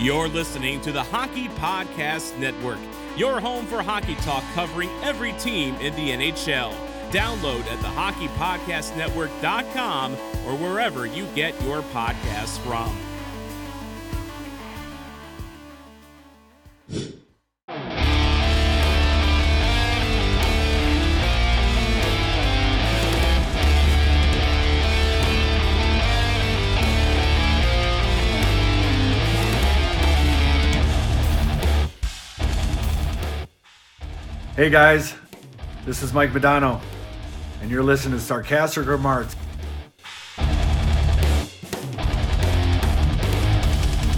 You're listening to the Hockey Podcast Network, your home for hockey talk covering every team in the NHL. Download at the hockeypodcastnetwork.com or wherever you get your podcasts from. Hey guys, this is Mike Modano, and you're listening to Sarcastic Remarks.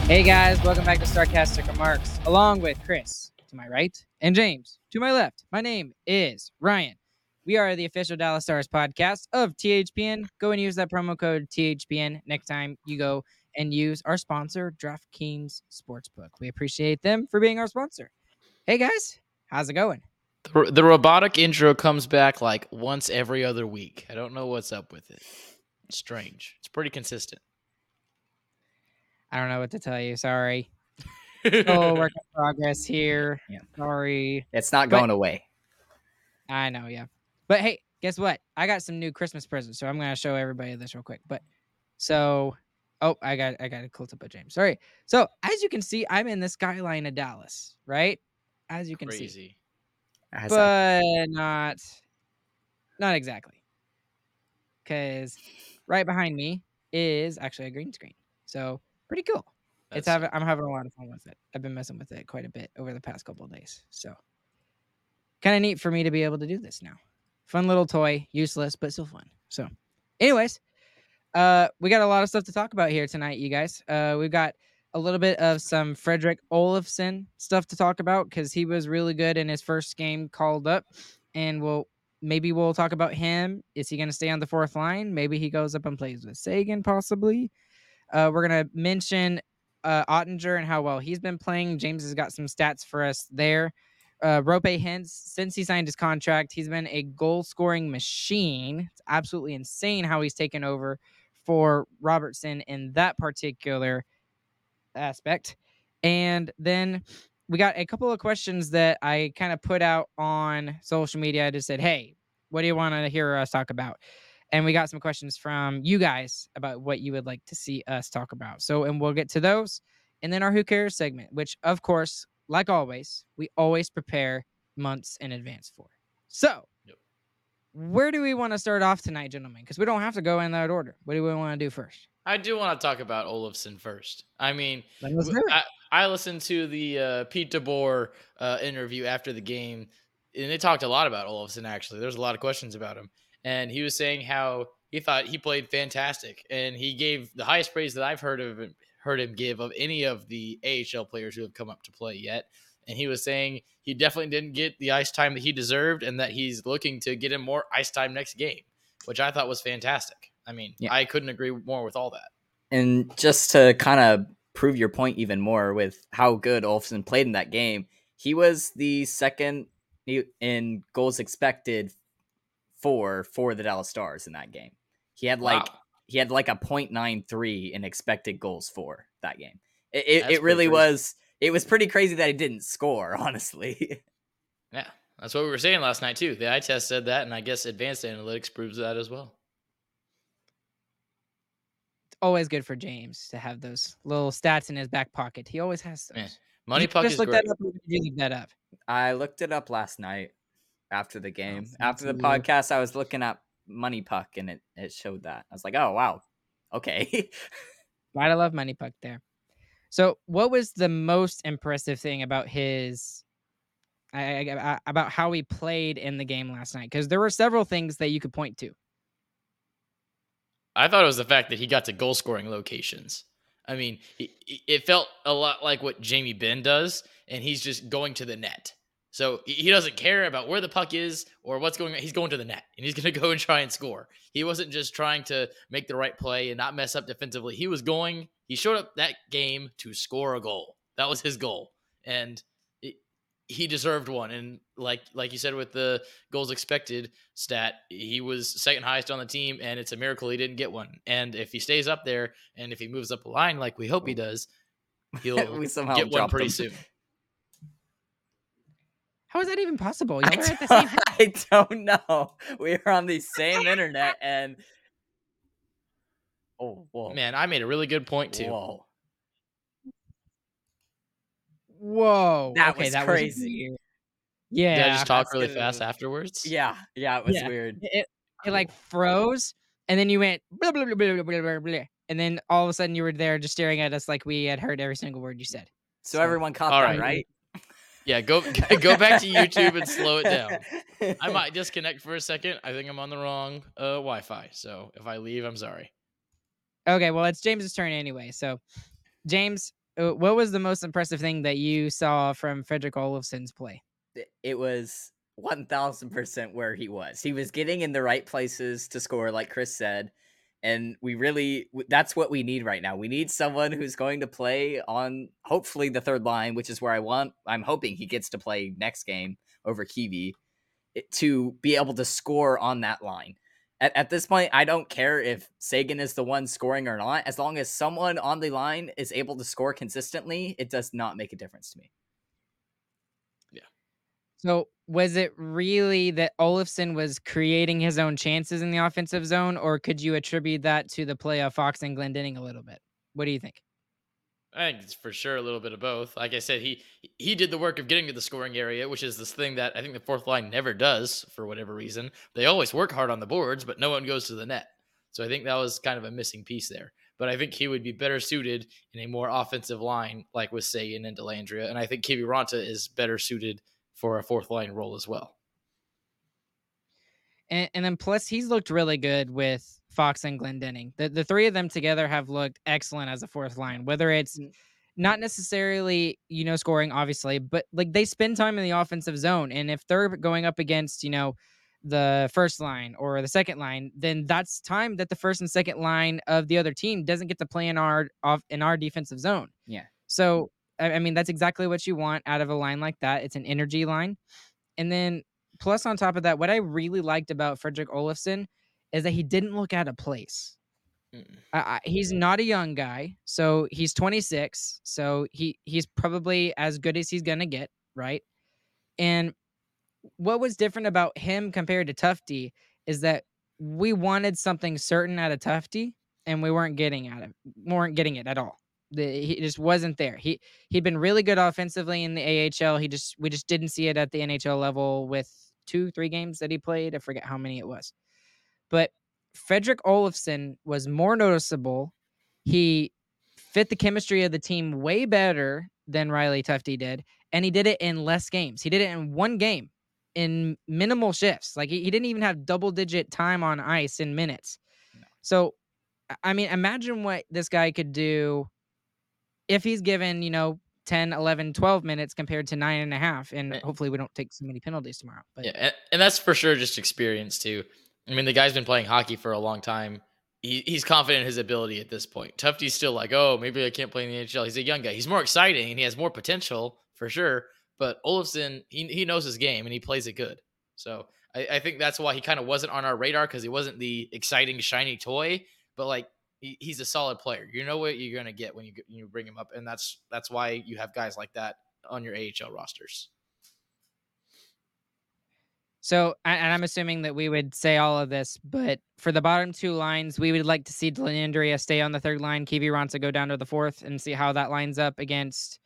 Hey guys, welcome back to Sarcastic Remarks, along with Chris to my right and James to my left. My name is Ryan. We are the official Dallas Stars podcast of THPN. Go and use that promo code THPN next time you go and use our sponsor, DraftKings Sportsbook. We appreciate them for being our sponsor. Hey guys, how's it going? The, the robotic intro comes back like once every other week. I don't know what's up with it. It's strange. It's pretty consistent. I don't know what to tell you. Sorry. Still work in progress here. Yeah. Sorry. It's not But- going away. I know, yeah. But hey, guess what? I got some new Christmas presents, so I'm gonna show everybody this real quick. But so oh, I got I got a close up of James. Sorry. So as you can see, I'm in the skyline of Dallas, right? As you can see. As I- But not not exactly. Cause right behind me is actually a green screen. So pretty cool. it's having I'm having a lot of fun with it. I've been messing with it quite a bit over the past couple of days. So kind of neat for me to be able to do this now. Fun little toy, useless but still fun. So, anyways, uh, we got a lot of stuff to talk about here tonight, you guys. Uh, we've got a little bit of some Fredrik Olofsson stuff to talk about because he was really good in his first game called up, and we'll maybe we'll talk about him. Is he going to stay on the fourth line? Maybe he goes up and plays with Seguin, possibly. Uh, we're gonna mention uh, Oettinger and how well he's been playing. James has got some stats for us there. Uh, Roope Hintz, since he signed his contract, he's been a goal scoring machine. It's absolutely insane how he's taken over for Robertson in that particular aspect. And then we got a couple of questions that I kind of put out on social media. I just said, hey, what do you want to hear us talk about? And we got some questions from you guys about what you would like to see us talk about. So, and we'll get to those. And then our Who Cares segment, which, of course, like always, we always prepare months in advance for. So, Yep. where do we want to start off tonight, gentlemen? Because we don't have to go in that order. What do we want to do first? I do want to talk about Olofsson first. I mean, Then let's w- do it. I, I listened to the uh, Pete DeBoer uh, interview after the game, and they talked a lot about Olofsson. Actually, there's a lot of questions about him, and he was saying how he thought he played fantastic, and he gave the highest praise that I've heard of him, heard him give of any of the AHL players who have come up to play yet. And he was saying he definitely didn't get the ice time that he deserved, and that he's looking to get him more ice time next game, which I thought was fantastic. I mean, Yeah. I couldn't agree more with all that. and just to kind of prove your point even more with how good Olofsson played in that game, he was the second in goals expected for for the Dallas Stars in that game. He had like wow. he had like a 0.93 in expected goals for that game. It it, it really was it was pretty crazy that he didn't score, honestly. yeah. That's what we were saying last night too. The eye test said that, and I guess advanced analytics proves that as well. It's always good for James to have those little stats in his back pocket. He always has those. Man, MoneyPuck just is great. That up, you look that up. I looked it up last night after the oh, game. Oh, after the podcast, I was looking at MoneyPuck and it, it showed that. I was like, oh wow. Okay. Might I love MoneyPuck there. So what was the most impressive thing about his I, I, about how he played in the game last night because there were several things that you could point to. I thought it was the fact that he got to goal scoring locations. I mean, it felt a lot like what Jamie Benn does, and he's just going to the net. So he doesn't care about where the puck is or what's going on. He's going to the net and he's going to go and try and score. He wasn't just trying to make the right play and not mess up defensively. He was going, he showed up that game to score a goal. That was his goal. And he deserved one. And like like you said with the goals expected stat, he was second highest on the team, and it's a miracle he didn't get one. And if he stays up there, and if he moves up a line like we hope he does, he'll we somehow get one pretty soon. How is that even possible? Y'all are at the same. I don't know. We are on the same internet, and oh, whoa, man! I made a really good point too. Whoa. Whoa. That okay, was that crazy. Was yeah. Did I just talk really fast afterwards? Yeah. Yeah, it was yeah. weird. It, it like froze and then you went blah, blah, blah, blah, blah, blah, blah, and then all of a sudden you were there just staring at us like we had heard every single word you said. So, so everyone caught that, right? right? Yeah, go go back to YouTube and slow it down. I might disconnect for a second. I think I'm on the wrong uh, Wi-Fi. So if I leave, I'm sorry. Okay, well it's James's turn anyway. So James, Uh, what was the most impressive thing that you saw from Fredrik Olofsson's play? It was 1000% where he was. He was getting in the right places to score, like Chris said. And we really, that's what we need right now. We need someone who's going to play on hopefully the third line, which is where I want, I'm hoping he gets to play next game over Kiwi to be able to score on that line at, at this point, I don't care if Seguin is the one scoring or not. As long as someone on the line is able to score consistently, it does not make a difference to me. Yeah. So was it really that Olofsson was creating his own chances in the offensive zone, or could you attribute that to the play of Faksa and Glendening a little bit? What do you think? I think it's for sure a little bit of both. Like I said, he he did the work of getting to the scoring area, which is this thing that I think the fourth line never does for whatever reason. They always work hard on the boards, but no one goes to the net. So I think that was kind of a missing piece there. But I think he would be better suited in a more offensive line, like with Seguin and Dellandrea. And I think Kiviranta is better suited for a fourth line role as well. And, and then plus he's looked really good with Faksa and Glendening. The the three of them together have looked excellent as a fourth line. Whether it's mm. not necessarily you know scoring obviously, but like they spend time in the offensive zone, and if they're going up against you know the first line or the second line, then that's time that the first and second line of the other team doesn't get to play in our off in our defensive zone. Yeah. So I, I mean that's exactly what you want out of a line like that. It's an energy line, and then plus on top of that, what I really liked about Fredrik Olofsson is that he didn't look out of place. Mm. I, he's not a young guy, so he's 26. So he he's probably as good as he's gonna get, right? And what was different about him compared to Tufte is that we wanted something certain out of Tufte, and we weren't getting at it. weren't getting it at all. The, he just wasn't there. He he'd been really good offensively in the AHL. He just we just didn't see it at the NHL level with two, three games that he played. I forget how many it was. But Fredrik Olofsson was more noticeable. He fit the chemistry of the team way better than Riley Tufte did. And he did it in less games. He did it in one game in minimal shifts. Like he, he didn't even have double digit time on ice in minutes. No. So, I mean, imagine what this guy could do if he's given, you know, 10, 11, 12 minutes compared to nine and a half. And eh hopefully we don't take so many penalties tomorrow. But yeah, and, and that's for sure just experience too. I mean, the guy's been playing hockey for a long time. he, he's confident in his ability at this point. Tufte's still like, oh, maybe I can't play in the NHL. He's a young guy. He's more exciting and he has more potential for sure. But Olofsson, he, he knows his game and he plays it good. So I, I think that's why he kind of wasn't on our radar because he wasn't the exciting, shiny toy. But like he, he's a solid player. You know what you're gonna get when you you bring him up, and that's that's why you have guys like that on your AHL rosters. So, and I'm assuming that we would say all of this, but for the bottom two lines, we would like to see Dellandrea stay on the third line, Kiviranta go down to the fourth, and see how that lines up against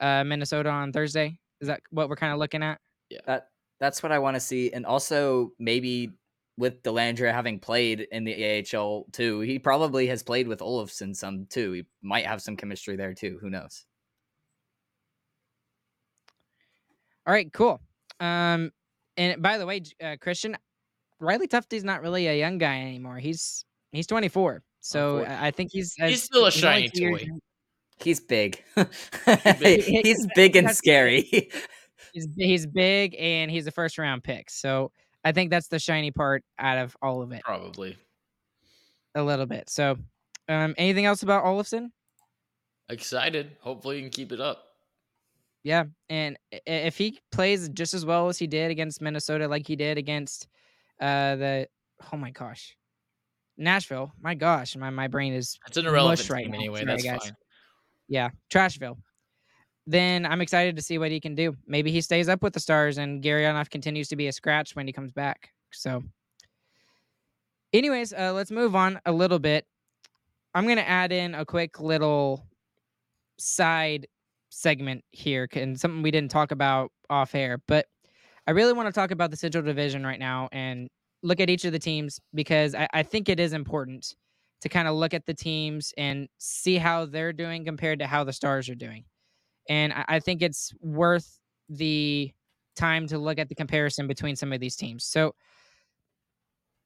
uh, Minnesota on Thursday. Is that what we're kind of looking at? Yeah, that that's what I want to see, and also maybe with Dellandrea having played in the AHL too, he probably has played with Olofsson some too. He might have some chemistry there too. Who knows? All right, cool. Um, and by the way, uh, Christian, Riley Tufte's not really a young guy anymore. He's he's 24, so I think he's he's still a shiny toy. He's big. he's big and scary. he's he's big and he's a first round pick. So I think that's the shiny part out of all of it. Probably a little bit. So, um, anything else about Olofsson? Excited. Hopefully, you can keep it up. Yeah, and if he plays just as well as he did against Minnesota, like he did against uh the oh my gosh, Nashville. My gosh, my my brain is it's an irrelevant right now. anyway. Sorry, that's guys. fine. Yeah, Trashville. Then I'm excited to see what he can do. Maybe he stays up with the stars and Gurianov continues to be a scratch when he comes back. So, anyways, uh, let's move on a little bit. I'm gonna add in a quick little side segment here and something we didn't talk about off air, but I really want to talk about the Central Division right now and look at each of the teams because I, I think it is important to kind of look at the teams and see how they're doing compared to how the Stars are doing. And I, I think it's worth the time to look at the comparison between some of these teams. So,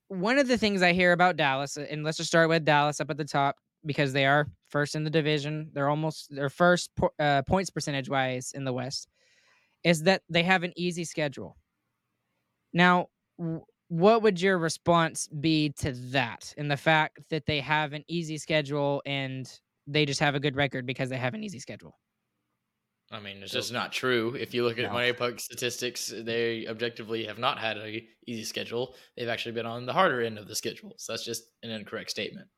one of the things I hear about Dallas, and let's just start with Dallas up at the top because they are first in the division. They're almost their first uh, points percentage wise in the West. Is that they have an easy schedule. Now, w- what would your response be to that and the fact that they have an easy schedule and they just have a good record because they have an easy schedule? I mean, it's just not true. If you look at no. MoneyPuck statistics, they objectively have not had an easy schedule. They've actually been on the harder end of the schedule. So that's just an incorrect statement.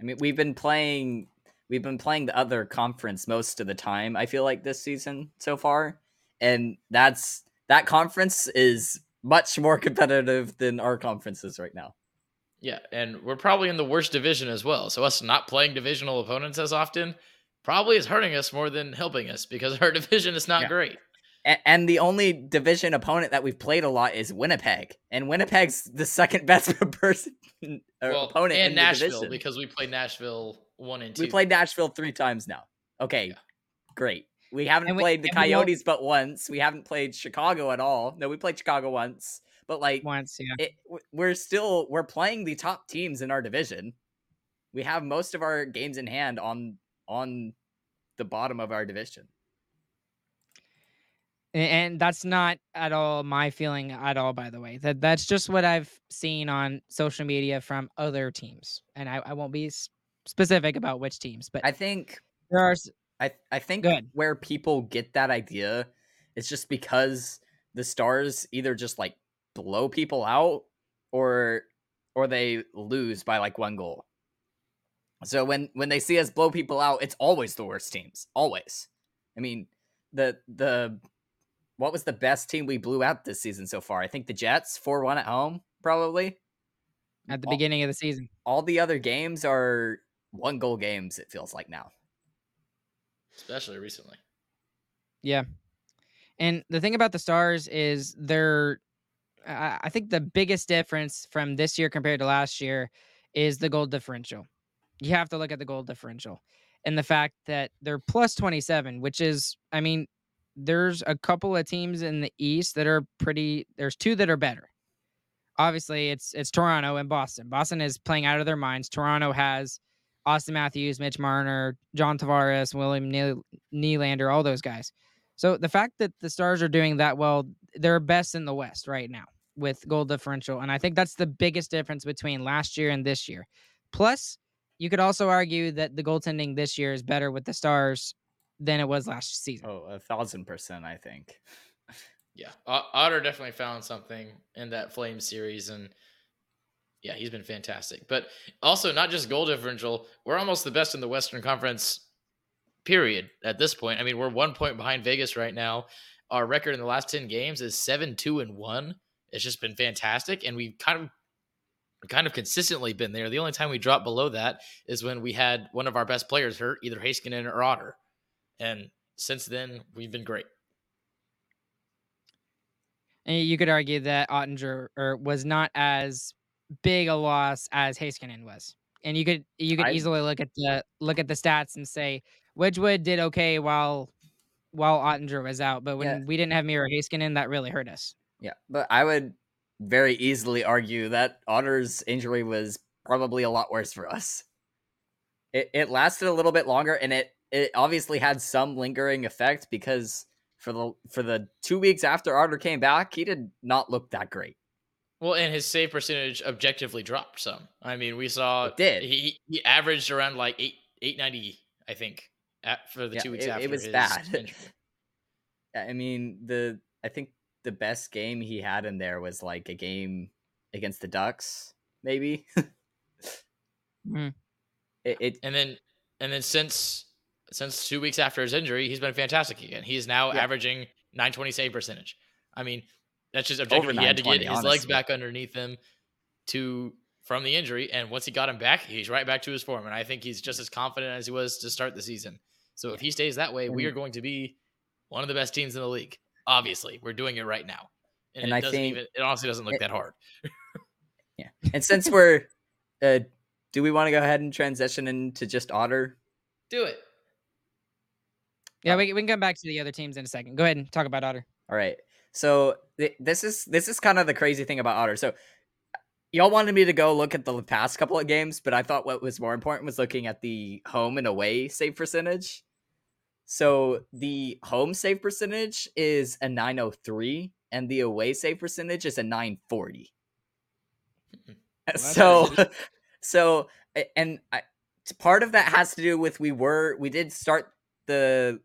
I mean, we've been playing we've been playing the other conference most of the time. I feel like this season so far, and that's that conference is much more competitive than our conferences right now. Yeah, and we're probably in the worst division as well. So us not playing divisional opponents as often probably is hurting us more than helping us because our division is not yeah. great and the only division opponent that we've played a lot is Winnipeg, and Winnipeg's the second best person well, opponent and in Nashville the division. because we played Nashville one and two. We played Nashville three times now. Okay, yeah. great. We haven't we, played the Coyotes but once. We haven't played Chicago at all. No, we played Chicago once, but like once, yeah. It, we're still we're playing the top teams in our division. We have most of our games in hand on on the bottom of our division and that's not at all my feeling at all by the way. That that's just what i've seen on social media from other teams and i, I won't be specific about which teams but i think there are i, I think good. where people get that idea is just because the stars either just like blow people out or or they lose by like one goal. So when when they see us blow people out it's always the worst teams always. I mean the the what was the best team we blew out this season so far? I think the Jets, 4 1 at home, probably. At the all, beginning of the season. All the other games are one goal games, it feels like now. Especially recently. Yeah. And the thing about the Stars is they're, I think the biggest difference from this year compared to last year is the goal differential. You have to look at the goal differential and the fact that they're plus 27, which is, I mean, there's a couple of teams in the East that are pretty. There's two that are better. Obviously, it's it's Toronto and Boston. Boston is playing out of their minds. Toronto has Auston Matthews, Mitch Marner, John Tavares, William Nylander, all those guys. So the fact that the Stars are doing that well, they're best in the West right now. with goal differential. And I think that's the biggest difference between last year and this year. Plus, you could also argue that the goaltending this year is better with the Stars than it was last season. Oh, a thousand percent, I think. Yeah, Otter definitely found something in that Flame series, and yeah, he's been fantastic. But also, not just goal differential, we're almost the best in the Western Conference. Period. At this point, I mean, we're one point behind Vegas right now. Our record in the last ten games is seven, two, and one. It's just been fantastic, and we've kind of kind of consistently been there. The only time we dropped below that is when we had one of our best players hurt, either Heiskanen or Otter. And since then, we've been great. And you could argue that Oettinger or was not as big a loss as Heiskanen was. And you could you could I, easily look at the look at the stats and say Wedgewood did okay while while Oettinger was out, but when yeah. we didn't have Miro Heiskanen, that really hurt us. Yeah, but I would very easily argue that Otter's injury was probably a lot worse for us. It it lasted a little bit longer, and it it obviously had some lingering effect because for the for the two weeks after Otter came back, he did not look that great. Well, and his save percentage objectively dropped some. I mean, we saw it did he he averaged around like eight eight ninety, I think, at, for the yeah, two weeks it, after. It was bad. I mean, the I think the best game he had in there was like a game against the Ducks, maybe. mm. it, it, and then and then since since two weeks after his injury, he's been fantastic again. He's now yeah. averaging 920 save percentage. I mean, that's just objective. He had to get his honestly. legs back underneath him to from the injury, and once he got him back, he's right back to his form. And I think he's just as confident as he was to start the season. So if he stays that way, we are going to be one of the best teams in the league. Obviously, we're doing it right now, and, and it I doesn't think even. It honestly doesn't look it, that hard. yeah, and since we're, uh, do we want to go ahead and transition into just Otter? Do it. Yeah, oh. we, we can come back to the other teams in a second. Go ahead and talk about Otter. All right. So th- this is this is kind of the crazy thing about Otter. So y'all wanted me to go look at the past couple of games, but I thought what was more important was looking at the home and away save percentage. So the home save percentage is a 903 and the away save percentage is a 940. Hmm. Well, so so and I, part of that has to do with we were we did start the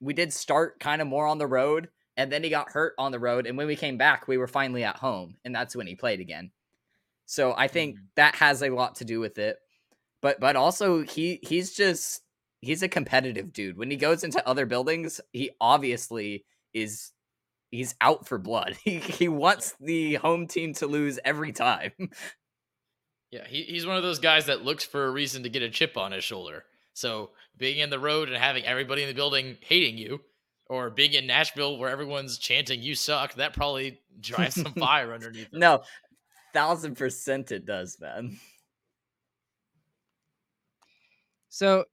we did start kind of more on the road and then he got hurt on the road and when we came back we were finally at home and that's when he played again. So i think mm-hmm. that has a lot to do with it but but also he he's just he's a competitive dude. When he goes into other buildings he obviously is he's out for blood. He he wants the home team to lose every time. Yeah he, he's one of those guys that looks for a reason to get a chip on his shoulder. So being in the road and having everybody in the building hating you, or being in Nashville where everyone's chanting "you suck," that probably drives some fire underneath. Them. No, thousand percent it does, man. So,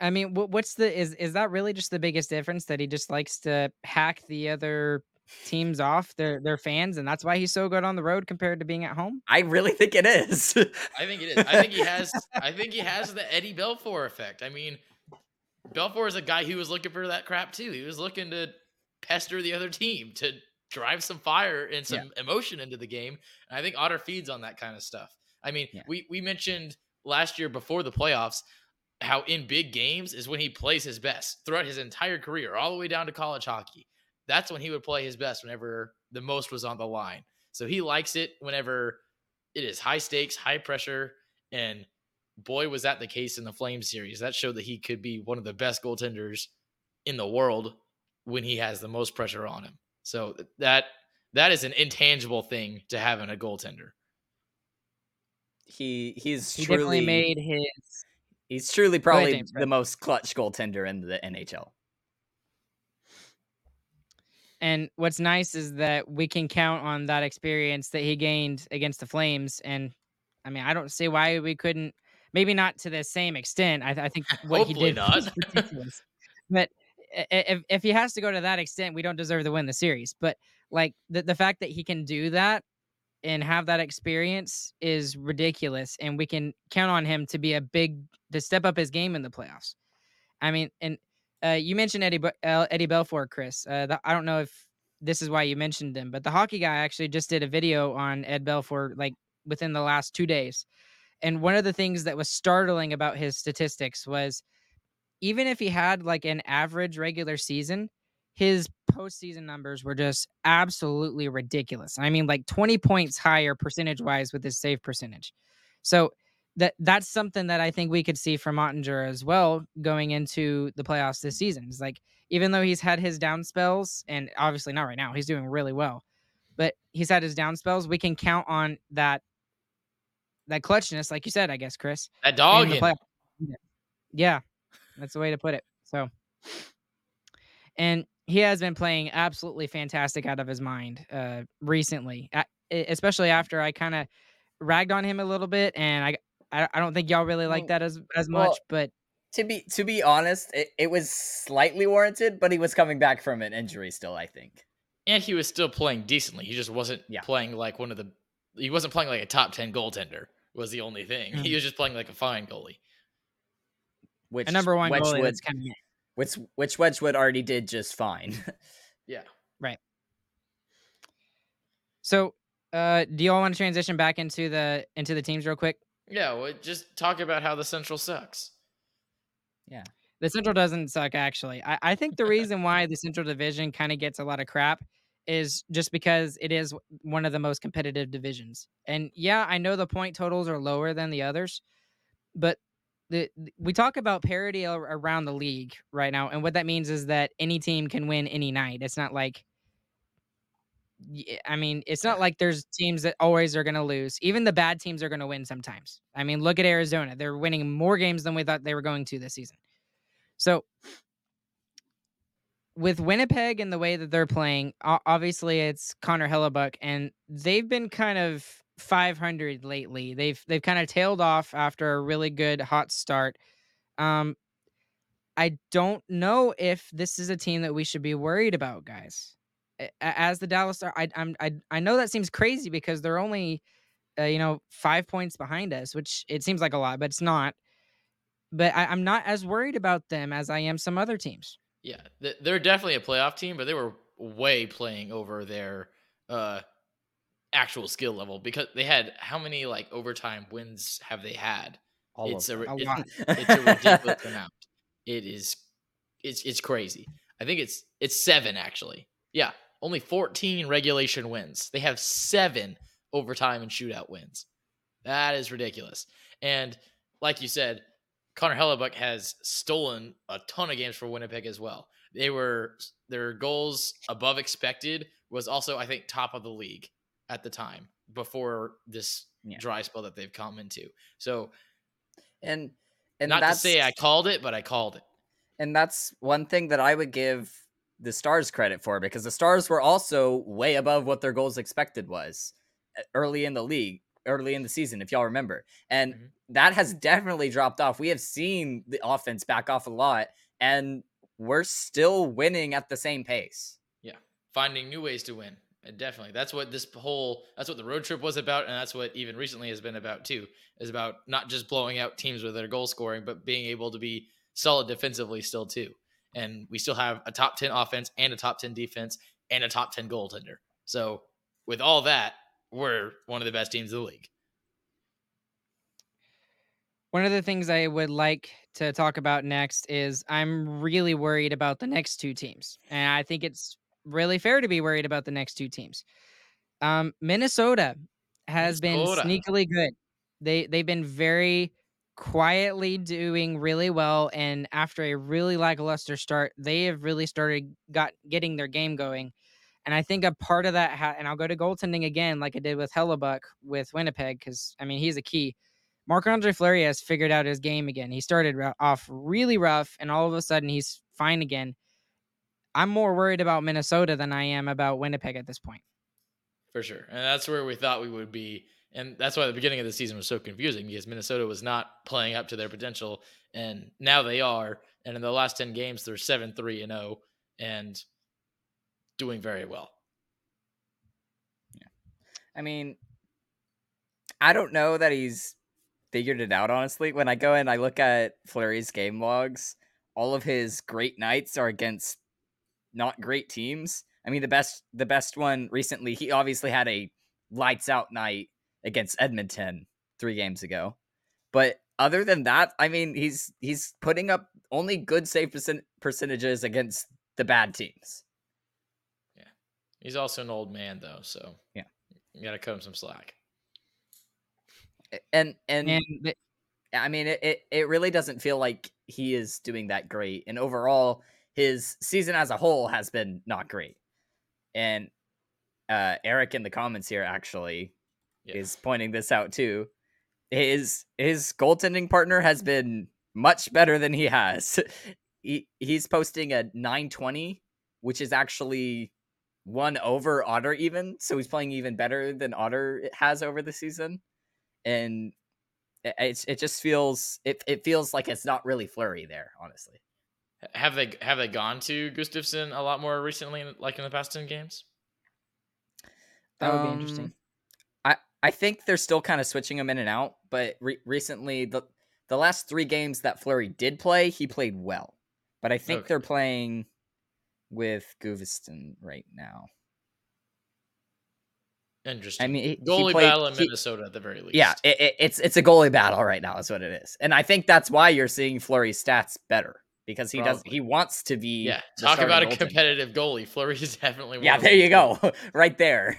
I mean, what's the is is that really just the biggest difference that he just likes to hack the other teams off their their fans, and that's why he's so good on the road compared to being at home? I really think it is. I think it is. I think he has. I think he has the Eddie Belfour effect. I mean, Belfour is a guy who was looking for that crap too. He was looking to pester the other team to drive some fire and some yeah. emotion into the game. And I think Otter feeds on that kind of stuff. I mean, yeah. we we mentioned last year before the playoffs how in big games is when he plays his best throughout his entire career, all the way down to college hockey that's when he would play his best whenever the most was on the line. So he likes it whenever it is high stakes, high pressure, and boy was that the case in the Flame series. That showed that he could be one of the best goaltenders in the world when he has the most pressure on him. So that that is an intangible thing to have in a goaltender. He he's he truly made his he's truly probably the most clutch goaltender in the NHL. And what's nice is that we can count on that experience that he gained against the Flames. And I mean, I don't see why we couldn't. Maybe not to the same extent. I, I think what he did not. but if if he has to go to that extent, we don't deserve to win the series. But like the the fact that he can do that and have that experience is ridiculous, and we can count on him to be a big to step up his game in the playoffs. I mean, and uh, you mentioned Eddie uh, Eddie Belfour, Chris. Uh, the, I don't know if this is why you mentioned him, but the hockey guy actually just did a video on Ed Belfour like within the last two days. And one of the things that was startling about his statistics was even if he had like an average regular season, his postseason numbers were just absolutely ridiculous. I mean, like 20 points higher percentage wise with his save percentage. So that that's something that I think we could see from Oettinger as well going into the playoffs this season. It's like even though he's had his down spells, and obviously not right now, he's doing really well, but he's had his down spells. We can count on that that clutchness, like you said, I guess, Chris. That dog. Yeah, that's the way to put it. So, and he has been playing absolutely fantastic out of his mind uh, recently, especially after I kind of ragged on him a little bit, and I I don't think y'all really like that as as much, well, but to be to be honest, it, it was slightly warranted, but he was coming back from an injury still, I think. And he was still playing decently. He just wasn't yeah. playing like one of the he wasn't playing like a top 10 goaltender was the only thing. Mm-hmm. He was just playing like a fine goalie. Which a number one Wedgewood, goalie that's kind of which which Wedgewood already did just fine. yeah. Right. So, uh, do you all want to transition back into the into the teams real quick? Yeah, well, just talk about how the Central sucks. Yeah. The Central doesn't suck, actually. I, I think the reason why the Central Division kind of gets a lot of crap is just because it is one of the most competitive divisions. And yeah, I know the point totals are lower than the others, but the, we talk about parity around the league right now, and what that means is that any team can win any night. It's not like I mean, it's not like there's teams that always are going to lose. Even the bad teams are going to win sometimes. I mean, look at Arizona. They're winning more games than we thought they were going to this season. So, with Winnipeg and the way that they're playing, obviously it's Connor Hellebuyck, and they've been kind of 500 lately. They've they've kind of tailed off after a really good hot start. Um, I don't know if this is a team that we should be worried about, guys. As the Dallas Star, I I'm I I know that seems crazy because they're only, uh, you know, five points behind us, which it seems like a lot, but it's not. But I, I'm not as worried about them as I am some other teams. Yeah, they're definitely a playoff team, but they were way playing over their uh actual skill level because they had how many like overtime wins have they had? All it's a, a it's, it's a ridiculous amount. It is it's it's crazy. I think it's it's seven actually. Yeah, only 14 regulation wins. They have seven overtime and shootout wins. That is ridiculous. And like you said, Connor Hellebuyck has stolen a ton of games for Winnipeg as well. They were their goals above expected was also I think top of the league at the time before this yeah. dry spell that they've come into. So, and and not to say I called it, but I called it. And that's one thing that I would give the Stars credit for because the Stars were also way above what their goals expected was early in the league, early in the season, if y'all remember. And mm-hmm. that has definitely dropped off. We have seen the offense back off a lot, and we're still winning at the same pace. Yeah, finding new ways to win. Uh, definitely. That's what this whole that's what the road trip was about and that's what even recently has been about too. Is about not just blowing out teams with their goal scoring but being able to be solid defensively still too. And we still have a top 10 offense and a top 10 defense and a top 10 goaltender. So, with all that, we're one of the best teams in the league. One of the things I would like to talk about next is I'm really worried about the next two teams. And I think it's really fair to be worried about the next two teams. Um, Minnesota has Minnesota. been sneakily good. They they've been very quietly doing really well, and after a really lackluster start, they have really started got getting their game going. And I think a part of that, ha- and I'll go to goaltending again, like I did with Hellebuyck with Winnipeg, because I mean he's a key. Marc Andre Fleury has figured out his game again. He started off really rough, and all of a sudden he's fine again. I'm more worried about Minnesota than I am about Winnipeg at this point. For sure. And that's where we thought we would be. And that's why the beginning of the season was so confusing because Minnesota was not playing up to their potential. And now they are. And in the last 10 games, they're 7 3 and 0 and doing very well. Yeah. I mean, I don't know that he's figured it out, honestly. When I go and I look at Fleury's game logs, all of his great nights are against not great teams. I mean, the best the best one recently. He obviously had a lights out night against Edmonton three games ago, but other than that, I mean, he's he's putting up only good save percent, percentages against the bad teams. Yeah, he's also an old man though, so yeah, you gotta cut him some slack. And and, And I mean, it, it it really doesn't feel like he is doing that great. And overall, his season as a whole has been not great. And uh, Eric in the comments here actually Yeah. is pointing this out too. His his goaltending partner has been much better than he has. he, he's posting a 920, which is actually one over Otter even. So he's playing even better than Otter has over the season. And it, it's it just feels it, it feels like it's not really Fleury there, honestly. Have they have they gone to Gustavsson a lot more recently, like in the past ten games? that would be interesting. Um, I think they're still kind of switching him in and out, but re- recently the the last three games that Fleury did play, he played well. But I think Okay. they're playing with Gustavsson right now. Interesting. I mean, he- he goalie played- battle in he- Minnesota at the very least. Yeah, it, it- it's it's a goalie battle right now, is what it is, and I think that's why you're seeing Fleury's stats better because he does he wants to be. yeah. Talk about a goaltender. competitive goalie. Fleury is definitely. One Yeah, there you go, right there.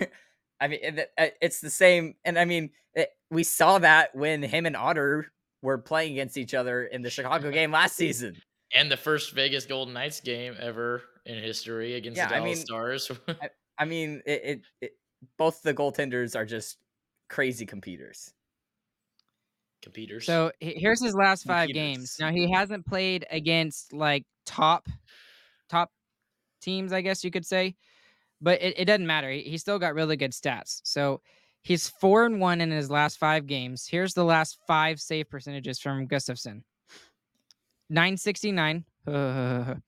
I mean, it- it- uh, it's the same, and I mean, it, we saw that when him and Otter were playing against each other in the Chicago game last season. And the first Vegas Golden Knights game ever in history against Yeah, the I Dallas mean, Stars. I mean, it, it, it both the goaltenders are just crazy competitors. Competers. So here's his last five games. Now he hasn't played against like top top teams, I guess you could say, but it, it doesn't matter. He, he still got really good stats. So he's four and one in his last five games. Here's the last five save percentages from Gustavsson. 969. and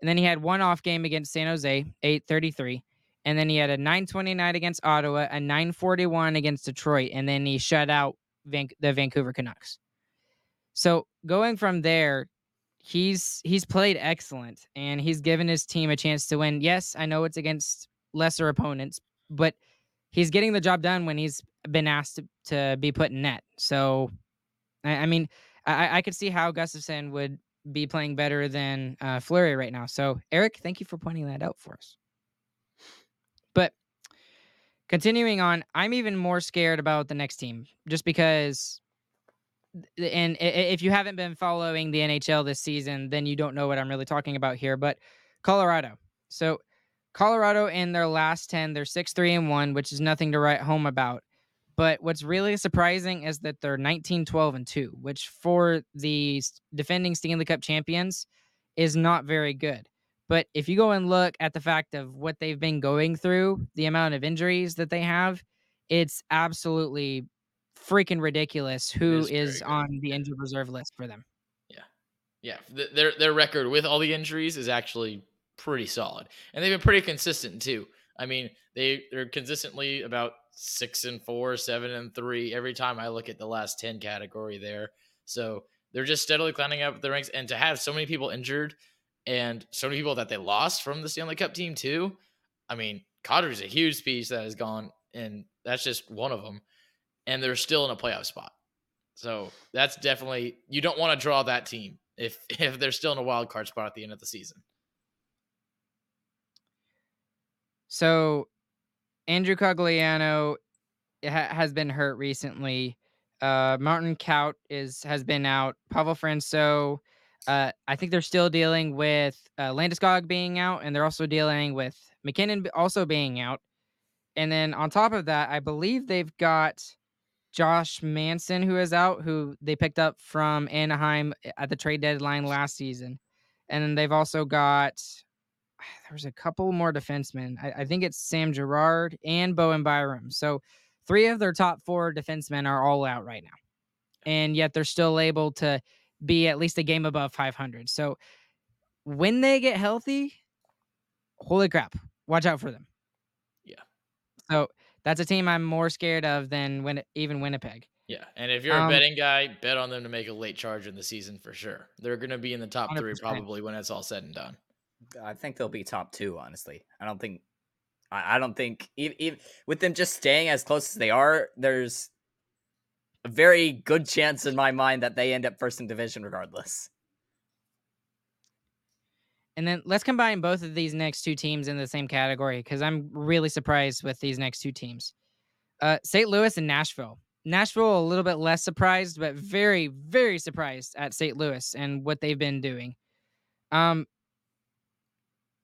then he had one off game against San Jose, 833. And then he had a 929 against Ottawa, a 941 against Detroit, and then he shut out Van- the Vancouver Canucks. So going from there, he's he's played excellent and he's given his team a chance to win. Yes, I know it's against lesser opponents, but he's getting the job done when he's been asked to, to be put in net. So I, I mean, I, I could see how Gustavsson would be playing better than uh, Fleury right now. So Eric, thank you for pointing that out for us. But continuing on, I'm even more scared about the next team just because and if you haven't been following the NHL this season, then you don't know what I'm really talking about here. But Colorado. So Colorado in their last 10, they're 6 3 and 1, which is nothing to write home about. But what's really surprising is that they're 19 12 and 2, which for the defending Stanley Cup champions is not very good. But if you go and look at the fact of what they've been going through, the amount of injuries that they have, it's absolutely freaking ridiculous who is is on the injured reserve list for them. Yeah, th- their their record with all the injuries is actually pretty solid, and they've been pretty consistent too. I mean, they they're consistently about six and four, seven and three every time I look at the last ten category there. So they're just steadily climbing up the ranks, and to have so many people injured and so many people that they lost from the Stanley Cup team too. I mean, Cotter's a huge piece that has gone, and that's just one of them, and they're still in a playoff spot. So that's definitely you don't want to draw that team if if they're still in a wild card spot at the end of the season. So Andrew Cogliano ha- has been hurt recently. Uh, Martin Kaut is has been out. Pavel Francouz. Uh, I think they're still dealing with uh, Landeskog being out, and they're also dealing with MacKinnon also being out. And then on top of that, I believe they've got Josh Manson who is out, who they picked up from Anaheim eh, at the trade deadline last season. And then they've also got there's a couple more defensemen. I, I think it's Sam Girard and Bowen Byram. So three of their top four defensemen are all out right now. And yet they're still able to be at least a game above 500. So when they get healthy, holy crap, watch out for them. Yeah. So that's a team I'm more scared of than when even Winnipeg. Yeah, and if you're Um, a betting guy, bet on them to make a late charge in the season for sure. They're going to be in the top three 100%. probably when it's all said and done. I think they'll be top two. Honestly, I don't think. I, I don't think even, with them just staying as close as they are, there's a very good chance in my mind that they end up first in division regardless. And then let's combine both of these next two teams in the same category because I'm really surprised with these next two teams. Uh, St. Louis and Nashville. Nashville a little bit less surprised, but very, very surprised at St. Louis and what they've been doing. Um,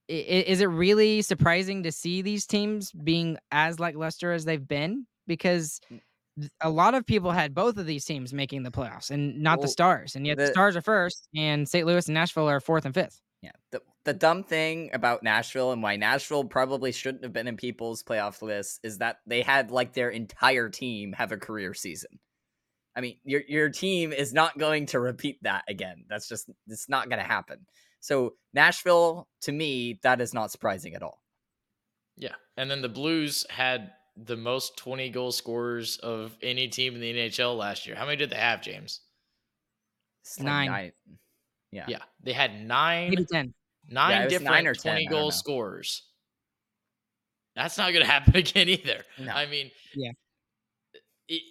is it really surprising to see these teams being as lackluster as they've been? Because a lot of people had both of these teams making the playoffs and not well, the Stars, and yet the, the Stars are first, and St. Louis and Nashville are fourth and fifth. Yeah. The the dumb thing about Nashville and why Nashville probably shouldn't have been in people's playoff lists is that they had like their entire team have a career season. I mean, your your team is not going to repeat that again. That's just it's not going to happen. So Nashville, to me, that is not surprising at all. Yeah, and then the Blues had the most twenty goal scorers of any team in the NHL last year. How many did they have, James? Nine. nine. Yeah. Yeah. They had nine, Maybe 10. nine yeah, different nine or 20 10, goal scorers. That's not going to happen again either. No. I mean, yeah. It,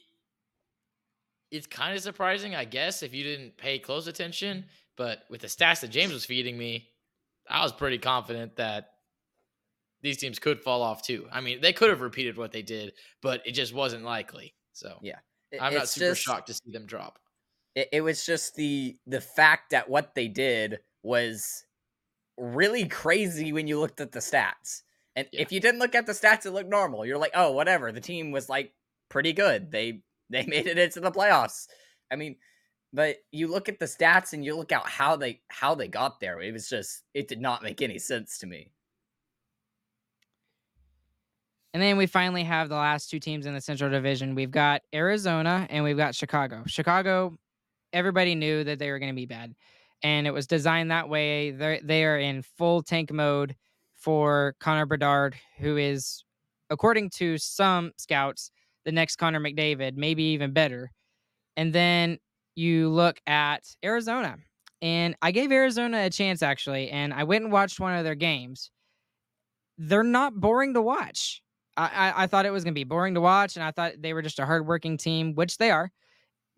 it's kind of surprising, I guess, if you didn't pay close attention. But with the stats that James was feeding me, I was pretty confident that these teams could fall off too. I mean, they could have repeated what they did, but it just wasn't likely. So yeah, I'm not super just, shocked to see them drop it, it was just the the fact that what they did was really crazy when you looked at the stats. And yeah. if you didn't look at the stats, it looked normal. You're like, oh, whatever. The team was like pretty good. They they made it into the playoffs. I mean, but you look at the stats and you look at how they how they got there. It was just it did not make any sense to me. And then we finally have the last two teams in the Central Division. We've got Arizona and we've got Chicago. Chicago everybody knew that they were going to be bad, and it was designed that way. They they are in full tank mode for Connor Bedard, who is, according to some scouts, the next Connor McDavid, maybe even better. And then you look at Arizona, and I gave Arizona a chance actually, and I went and watched one of their games. They're not boring to watch. I, I, I thought it was going to be boring to watch, and I thought they were just a hardworking team, which they are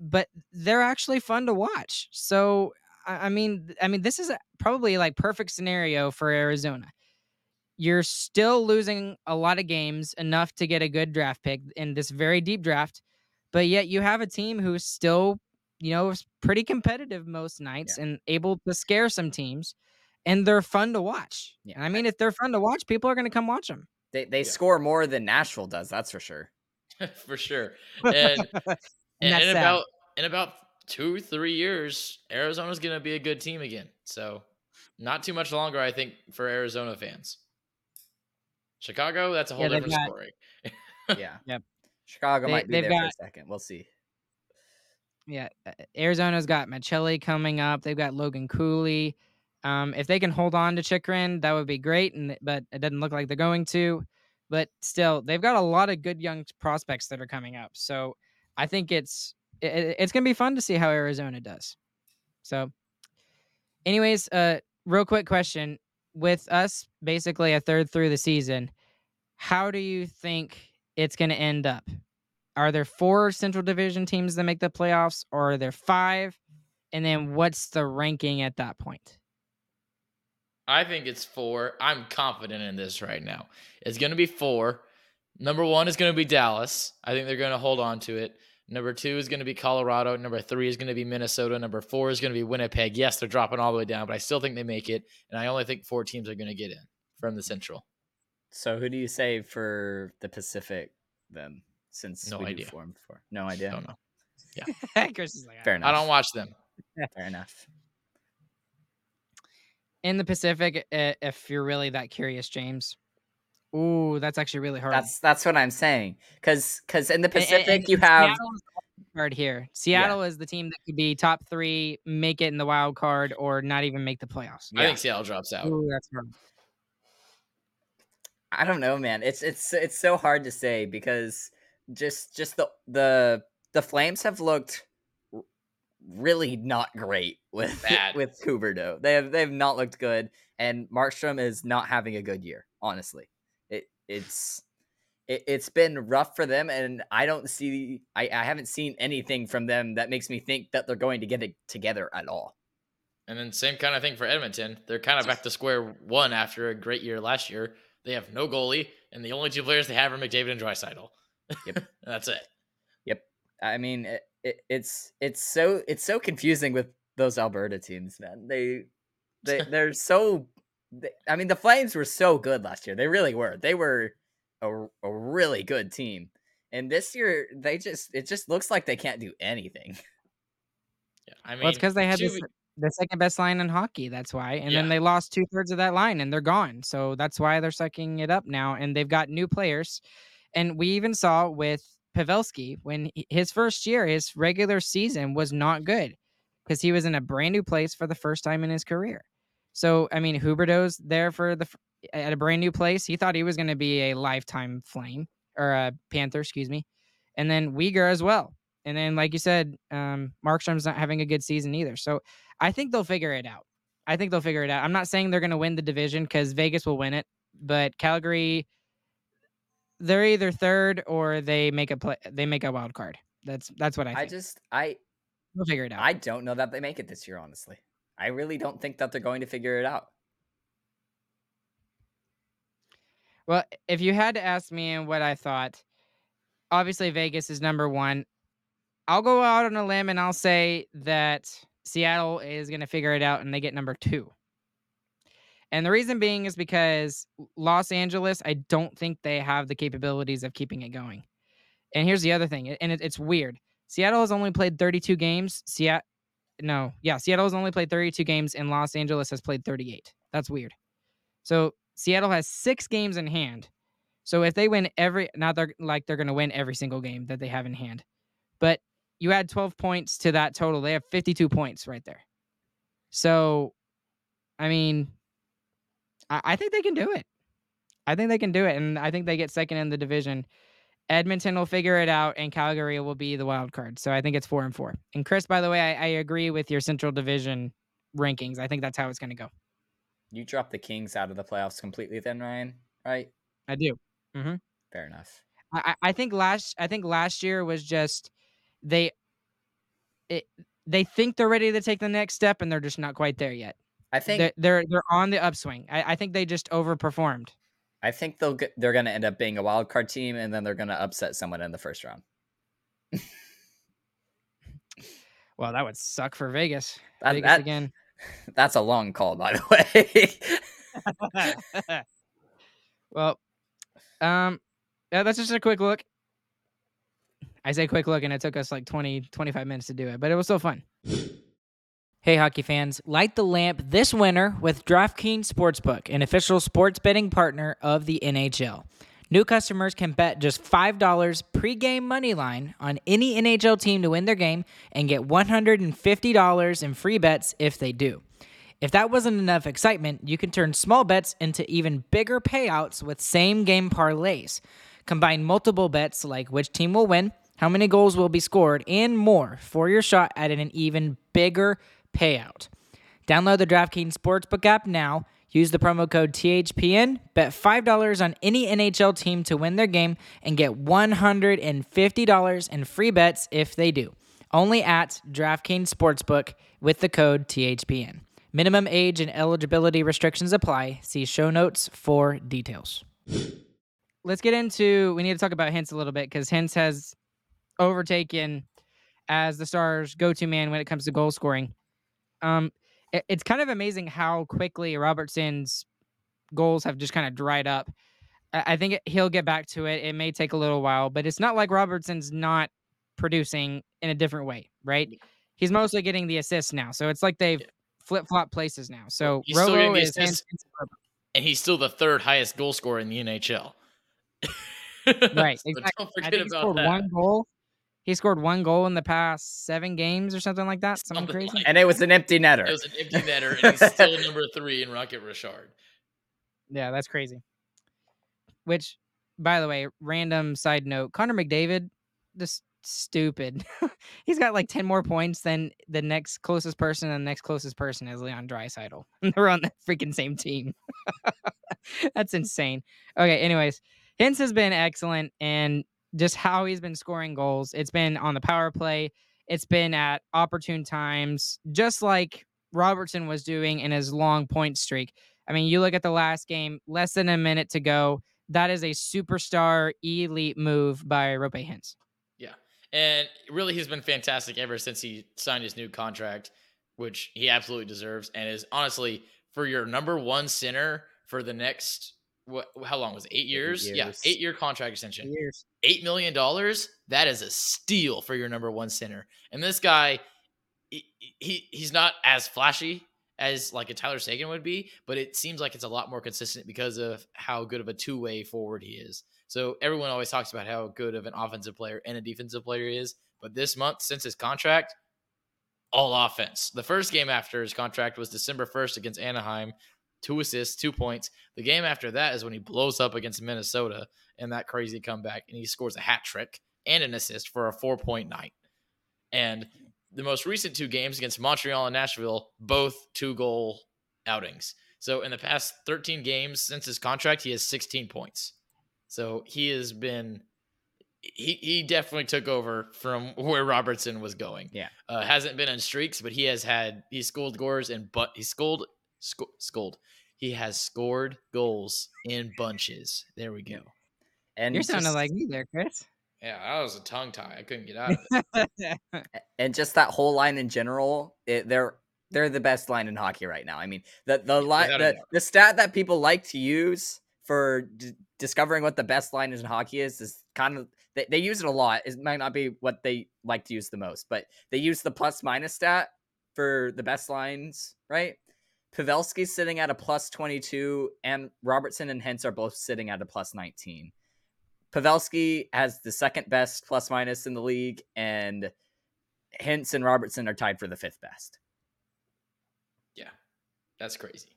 but they're actually fun to watch. So I mean, I mean, this is probably like perfect scenario for Arizona. You're still losing a lot of games, enough to get a good draft pick in this very deep draft, but yet you have a team who's still, you know, pretty competitive most nights yeah. and able to scare some teams, and they're fun to watch. Yeah. I mean, if they're fun to watch, people are going to come watch them. They they yeah. score more than Nashville does. That's for sure. for sure. And and in about in about two three years, Arizona's gonna be a good team again. So not too much longer, I think, for Arizona fans. Chicago, that's a whole yeah, different got, story. yeah. Yep. Chicago they, might be there got, for a second. We'll see. Yeah, Arizona's got Maccelli coming up. They've got Logan Cooley. Um, if they can hold on to Chychrun, that would be great. And but it doesn't look like they're going to. But still, they've got a lot of good young prospects that are coming up. So I think it's it, it's gonna be fun to see how Arizona does. So, anyways, uh, real quick question: with us basically a third through the season, how do you think it's gonna end up? Are there four Central Division teams that make the playoffs, or are there five? And then what's the ranking at that point? I think it's four. I'm confident in this right now. It's going to be four. Number one is going to be Dallas. I think they're going to hold on to it. Number two is going to be Colorado. Number three is going to be Minnesota. Number four is going to be Winnipeg. Yes, they're dropping all the way down, but I still think they make it. And I only think four teams are going to get in from the Central. So who do you say for the Pacific then? Since no we idea. form before, no idea. Don't know. Yeah, Chris is like, fair enough. I don't watch them. fair enough. In the Pacific, if you're really that curious, James, Ooh, that's actually really hard. That's that's what I'm saying. Because because in the Pacific and, and you have card here. Seattle yeah. is the team that could be top three, make it in the wild card, or not even make the playoffs. I think Seattle drops out. Ooh, that's hard. I don't know, man. It's it's it's so hard to say because just just the the the Flames have looked really not great with Bad. with Huberdeau. They have they have not looked good. and Markstrom is not having a good year. Honestly, it it's it, it's been rough for them, and I don't see I, I haven't seen anything from them that makes me think that they're going to get it together at all. And then same kind of thing for Edmonton. They're kind of back to square one after a great year last year. They have no goalie, and the only two players they have are McDavid and Draisaitl. Yep, that's it. Yep. I mean, it, it, it's it's so it's so confusing with those Alberta teams, man. They they they're so. They, I mean, the Flames were so good last year. They really were. They were a, a really good team, and this year they just it just looks like they can't do anything. Yeah, I mean, well, it's because they had two- this, the second best line in hockey. That's why. And Yeah. then they lost two thirds of that line and they're gone. So that's why they're sucking it up now. And they've got new players. And we even saw with Pavelski when his first year, his regular season was not good because he was in a brand new place for the first time in his career. So, I mean, Huberdeau's there for the at a brand new place. He thought he was going to be a lifetime flame or a Panther, excuse me. And then Weegar as well. And then, like you said, um, Markstrom's not having a good season either. So I think they'll figure it out. I think they'll figure it out. I'm not saying they're going to win the division because Vegas will win it, but Calgary, they're either third or they make a play. They make a wild card. That's that's what I I, just I we'll figure it out. I don't know that they make it this year. Honestly, I really don't think that they're going to figure it out. Well, if you had to ask me what I thought, obviously Vegas is number one. I'll go out on a limb and I'll say that Seattle is going to figure it out and they get number two. And the reason being is because Los Angeles, I don't think they have the capabilities of keeping it going. And here's the other thing, and it, it's weird. Seattle has only played 32 games. Seattle, no, yeah, Seattle has only played 32 games, and Los Angeles has played 38. That's weird. So Seattle has six games in hand. So if they win every, not they're like they're going to win every single game that they have in hand, but you add 12 points to that total, they have 52 points right there. So, I mean, I, I think they can do it. I think they can do it, and I think they get second in the division. Edmonton will figure it out, and Calgary will be the wild card. So I think it's four and four. And Chris, by the way, I, I agree with your Central Division rankings. I think that's how it's going to go. You dropped the Kings out of the playoffs completely, then Ryan, right? I do. Hmm. Fair enough. I, I I think last I think last year was just they it, they think they're ready to take the next step, and they're just not quite there yet. I think They're they're, they're on the upswing. I, I think they just overperformed. I think they'll get, they're going to end up being a wild card team, and then they're going to upset someone in the first round. Well, that would suck for Vegas. That- Vegas that- again. That's a long call, by the way. well, um, yeah, that's just a quick look. I say quick look, and it took us like 20, 25 minutes to do it, but it was still fun. Hey, hockey fans, light the lamp this winter with DraftKings Sportsbook, an official sports betting partner of the NHL. New customers can bet just $5 pregame money line on any NHL team to win their game and get $150 in free bets if they do. If that wasn't enough excitement, you can turn small bets into even bigger payouts with same game parlays. Combine multiple bets like which team will win, how many goals will be scored, and more for your shot at an even bigger payout. Download the DraftKings Sportsbook app now. Use the promo code THPN. Bet $5 on any NHL team to win their game and get $150 in free bets if they do. Only at DraftKings Sportsbook with the code THPN. Minimum age and eligibility restrictions apply. See show notes for details. Let's get into. We need to talk about Hintz a little bit because Hintz has overtaken as the Stars' go-to man when it comes to goal scoring. Um, it- it's kind of amazing how quickly Robertson's goals have just kind of dried up. I I think it- he'll get back to it. It may take a little while, but it's not like Robertson's not producing in a different way, right? He's mostly getting the assists now, so it's like they've flip flop places now. So He's still Robo the is assists. And and he's still the third highest goal scorer in the NHL. right. So Don't forget about that. one goal. He scored one goal in the past seven games or something like that. Something, Something crazy. like- and it was an empty netter. It was an empty netter, and he's still number three in Rocket Richard. Yeah, that's crazy. Which, by the way, random side note: Connor McDavid, just stupid. He's got like 10 more points than the next closest person, and the next closest person is Leon Draisaitl. They're on the freaking same team. That's insane. Okay, anyways, Hintz has been excellent and just how he's been scoring goals. It's been on the power play, it's been at opportune times, just like Robertson was doing in his long point streak. I mean, you look at the last game, less than a minute to go. That is a superstar elite move by Roope Hintz. Yeah. And really, he's been fantastic ever since he signed his new contract, which he absolutely deserves. And is honestly, for your number one center for the next, what, how long was it? Eight years? Eight Yeah. Eight year contract extension. Years. $8 million. That is a steal for your number one center. And this guy, he, he he's not as flashy as like a Tyler Seguin would be, but it seems like it's a lot more consistent because of how good of a two way forward he is. So everyone always talks about how good of an offensive player and a defensive player he is, but this month since his contract, all offense. The first game after his contract was December 1st against Anaheim, two assists, two points. The game after that is when he blows up against Minnesota in that crazy comeback, and he scores a hat trick and an assist for a four point night. And the most recent two games against Montreal and Nashville, both two goal outings. So in the past 13 games since his contract, he has 16 points. So he has been he he definitely took over from where Robertson was going. Yeah. Uh, hasn't been in streaks, but he has had he scored goals and but he scored sco- scored. He has scored goals in bunches. There we go. And You're sounding just- like me there, Chris. Yeah, that was a tongue tie. I couldn't get out of it. and just that whole line in general, it, they're they're the best line in hockey right now. I mean, the the line the, the stat that people like to use for d- discovering what the best line is in hockey is is kind of they, they use it a lot. It might not be what they like to use the most, but they use the plus minus stat for the best lines, right? Pavelski's sitting at a plus 22, and Robertson and Hintz are both sitting at a plus 19. Pavelski has the second best plus minus in the league, and Hintz and Robertson are tied for the fifth best. Yeah, that's crazy.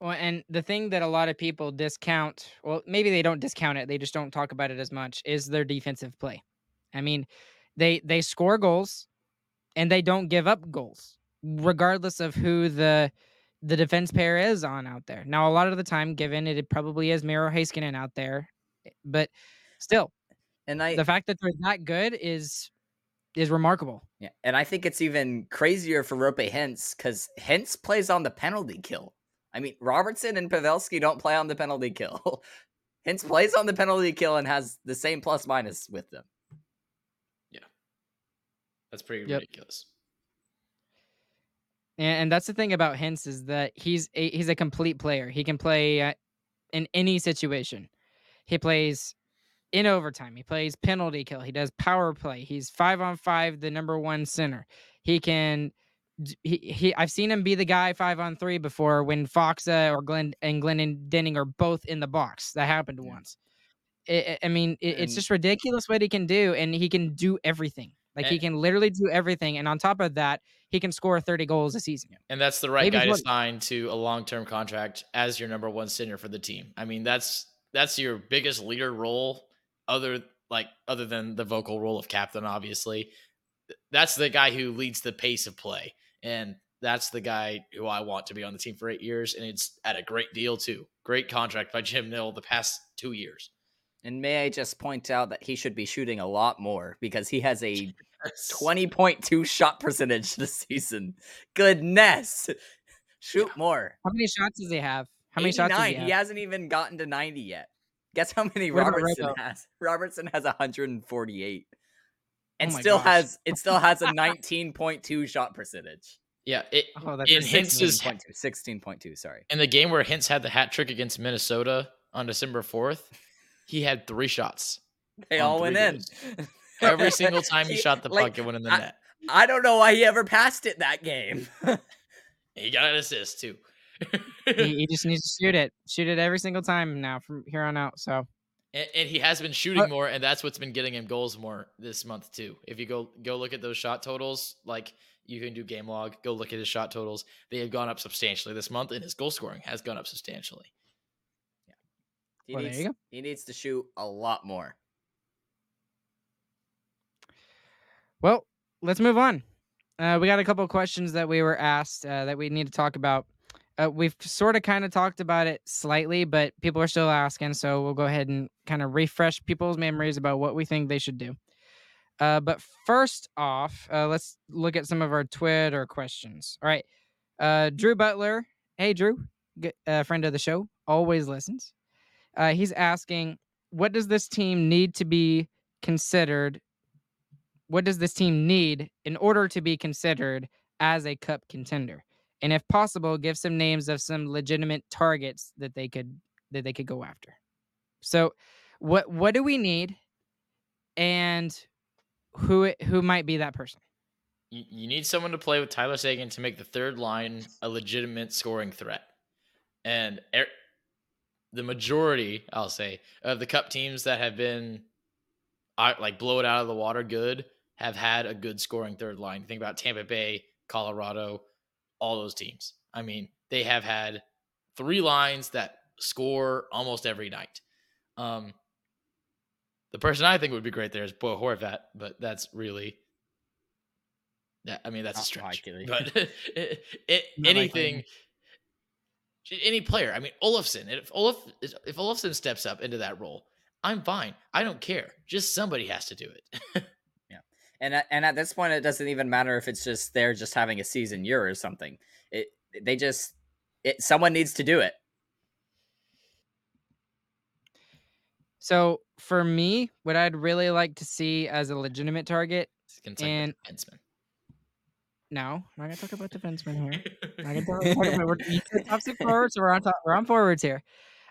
Well, and the thing that a lot of people discount, well, maybe they don't discount it, they just don't talk about it as much, is their defensive play. I mean, they they score goals and they don't give up goals, regardless of who the the defense pair is on out there. Now, a lot of the time, given it, it probably is Miro Heiskanen out there, eh, but still, And I the fact that they're that good is is remarkable. yeah, and I think it's even crazier for Roope Hintz because Hintz plays on the penalty kill. I mean, Robertson and Pavelski don't play on the penalty kill. Hintz plays on the penalty kill and has the same plus minus with them. Yeah, that's pretty Yep. ridiculous. And, and that's the thing about Hintz is that he's a, he's a complete player. He can play uh, in any situation. He plays in overtime. He plays penalty kill. He does power play. He's five on five, the number one center. He can. He, he I've seen him be the guy five on three before when Faksa or Glenn and Glendening are both in the box. That happened Yeah. once. I, I I mean, it, it's just ridiculous what he can do, and he can do everything. Like he can literally do everything, and on top of that, he can score 30 goals a season. And that's the right Maybe guy to sign to a long-term contract as your number one center for the team. I mean, that's that's your biggest leader role, other like other than the vocal role of captain, obviously. That's the guy who leads the pace of play, and that's the guy who I want to be on the team for eight years, and it's at a great deal too. Great contract by Jim Nill the past two years. And may I just point out that he should be shooting a lot more because he has a 20.2 shot percentage this season. Goodness. Shoot more. How many shots does he have? How many shots does he have? He hasn't even gotten to 90 yet. Guess how many What Robertson has? Robertson has 148. And Oh still gosh. has it still has a 19.2 shot percentage. Yeah, it, Oh, that's in ridiculous. 16.2, 16.2, sorry. in the game where Hintz had the hat trick against Minnesota on December fourth, he had three shots. They all went in. goals. Every single time he, shot the puck, like, it went in the I- net. I don't know why he ever passed it that game. He got an assist too. he, he just needs to shoot it. Shoot it every single time now from here on out. So and, and he has been shooting But- more, and that's what's been getting him goals more this month too. If you go go look at those shot totals, like you can do game log, go look at his shot totals. They have gone up substantially this month, and his goal scoring has gone up substantially. Yeah, He, Well, there needs, you go. he needs to shoot a lot more. Well, let's move on. Uh, we got a couple questions that we were asked uh, that we need to talk about. Uh, we've sort of kind of talked about it slightly, but people are still asking, so we'll go ahead and kind of refresh people's memories about what we think they should do. Uh, but first off, uh, let's look at some of our Twitter questions. All right, uh, Drew Butler. Hey, Drew, a friend of the show, always listens. He's asking, what does this team need to be considered? What does this team need in order to be considered as a cup contender? And if possible, give some names of some legitimate targets that they could that they could go after. So, what what do we need, and who who might be that person? You, you need someone to play with Tyler Seguin to make the third line a legitimate scoring threat, and er, the majority, I'll say, of the cup teams that have been uh, like blow it out of the water good have had a good scoring third line. Think about Tampa Bay, Colorado, all those teams. I mean, they have had three lines that score almost every night. Um, the person I think would be great there is Bo Horvat, but that's really that. I mean, that's Not a stretch. Likely. But it, it, anything, likely. any player. I mean, Olofsson. If Olaf, if Olofsson steps up into that role, I'm fine. I don't care. Just somebody has to do it. yeah, and at, and at this point, it doesn't even matter if it's just they're just having a season year or something. It they just it someone needs to do it. So for me, what I'd really like to see as a legitimate target, and defenseman. No, I'm not gonna talk about defenseman here. I'm not gonna talk, about, we're top six forwards, so we're on top, we're on forwards here.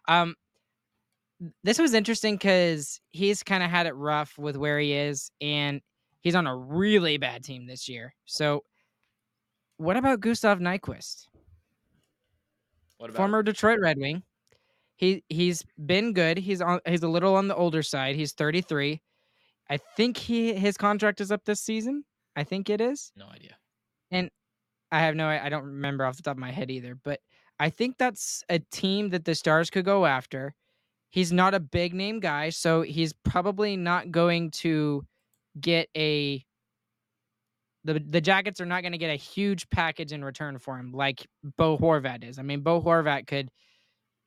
Um, this was interesting because he's kind of had it rough with where he is, and he's on a really bad team this year. So, what about Gustav Nyquist? What about former Detroit Red Wing? He he's been good. He's on he's a little on the older side. He's 33. I think he his contract is up this season. I think it is. No idea. And I have no I don't remember off the top of my head either, but I think that's a team that the Stars could go after. He's not a big name guy, so he's probably not going to get a the the Jackets are not going to get a huge package in return for him like Bo Horvat is. I mean, Bo Horvat could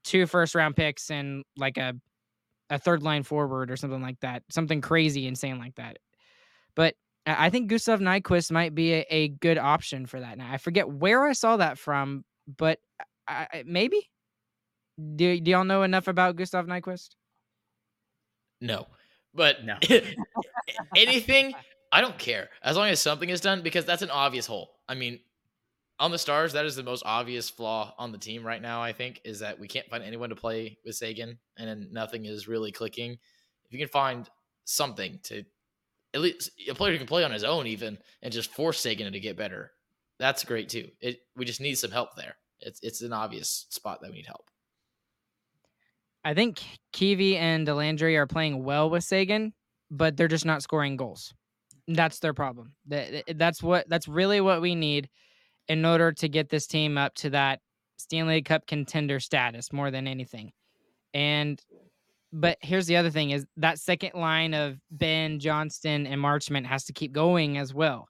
two first round picks and like a a third line forward or something like that, something crazy insane like that. But I think Gustav Nyquist might be a, a good option for that. Now I forget where I saw that from, but I, maybe. Do, do y'all know enough about Gustav Nyquist? No, but no. anything I don't care as long as something is done because that's an obvious hole. I mean, on the Stars, that is the most obvious flaw on the team right now. I think is that we can't find anyone to play with Seguin, and nothing is really clicking. If you can find something to at least a player who can play on his own, even and just force Seguin to get better, that's great too. It we just need some help there. It's it's an obvious spot that we need help. I think Kiwi and Dellandrea are playing well with Seguin, but they're just not scoring goals. That's their problem. That's what that's really what we need in order to get this team up to that Stanley Cup contender status more than anything. And but here's the other thing is that second line of Benn Johnston, and Marchment has to keep going as well.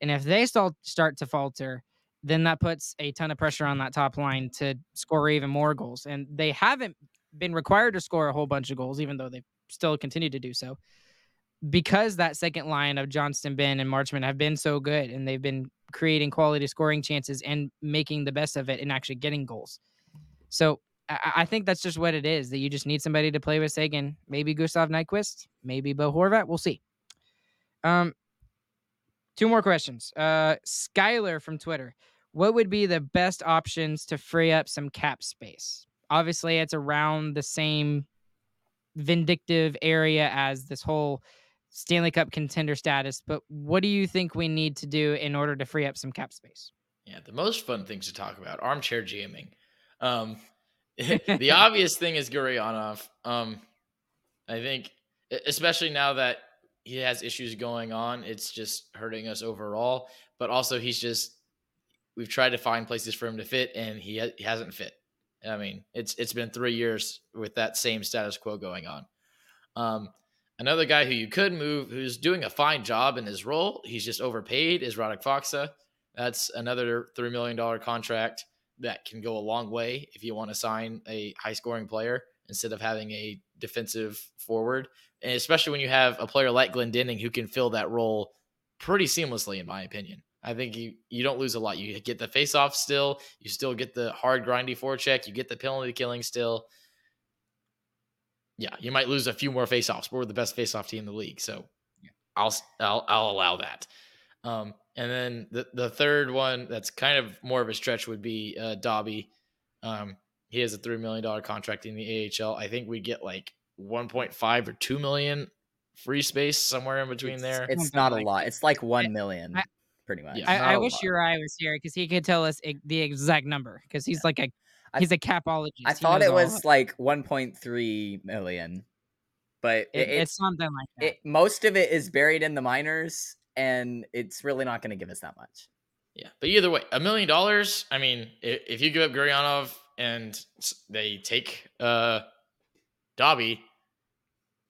And if they start start to falter, then that puts a ton of pressure on that top line to score even more goals. And they haven't been required to score a whole bunch of goals, even though they still continue to do so. Because that second line of Johnston, Benn, and Marchment have been so good and they've been creating quality scoring chances and making the best of it and actually getting goals. So I, I think that's just what it is that you just need somebody to play with Seguin. Maybe Gustav Nyquist, maybe Bo Horvat. We'll see. Um, two more questions. Uh, Skyler from Twitter. What would be the best options to free up some cap space? Obviously, it's around the same vindictive area as this whole Stanley Cup contender status, but what do you think we need to do in order to free up some cap space? Yeah, the most fun things to talk about armchair GMing. Um, the obvious thing is Gurianov. Um, I think, especially now that he has issues going on, it's just hurting us overall. But also, he's just we've tried to find places for him to fit, and he, ha- he hasn't fit. I mean, it's it's been three years with that same status quo going on. Um, Another guy who you could move, who's doing a fine job in his role, he's just overpaid, is Radek Faksa. That's another $3 million contract that can go a long way if you want to sign a high scoring player instead of having a defensive forward. And especially when you have a player like Glendening who can fill that role pretty seamlessly, in my opinion. I think you you don't lose a lot. You get the face off still. You still get the hard grindy forecheck. You get the penalty killing still. Yeah, you might lose a few more face offs, but we're the best face off team in the league, so I'll I'll I'll allow that. Um, and then the the third one that's kind of more of a stretch would be uh, Dobby. Um, he has a three million dollar contract in the AHL. I think we get like one point five or two million free space somewhere in between it's, there. It's not a lot. It's like one million, I, pretty much. Yeah, I, I wish Uri was here because he could tell us the exact number because he's yeah. like a he's a capologist. I thought it was like 1.3 million, but it, it, it's something like that. It, most of it is buried in the minors, and it's really not going to give us that much. Yeah, but either way, a million dollars. I mean, if you give up Gurianov and they take uh Dobby,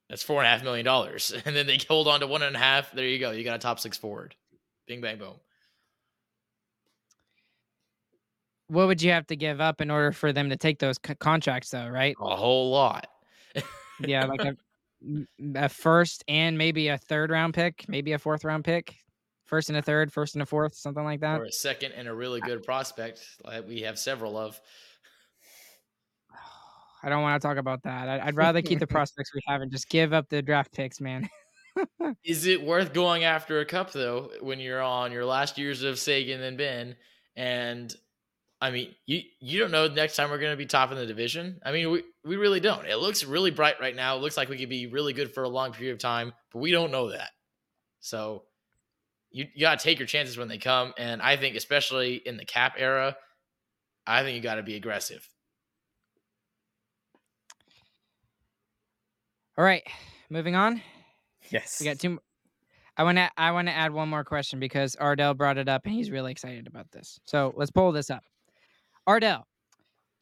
that's four and a half million dollars, and then they hold on to one and a half. There you go. You got a top six forward. Bing bang boom. What would you have to give up in order for them to take those c- contracts, though? Right? A whole lot. yeah, like a, a first and maybe a third round pick, maybe a fourth round pick, first and a third, first and a fourth, something like that. Or a second and a really good prospect, like we have several of. I don't want to talk about that. I'd rather keep the prospects we have and just give up the draft picks, man. Is it worth going after a cup though when you're on your last years of Seguin and Benn? And I mean, you you don't know next time we're going to be top in the division. I mean, we we really don't. It looks really bright right now. It looks like we could be really good for a long period of time, but we don't know that. So you, you got to take your chances when they come. And I think, especially in the cap era, I think you got to be aggressive. All right, moving on. Yes, we got two. I want to I want to add one more question because Ardell brought it up and he's really excited about this. So let's pull this up. Ardell,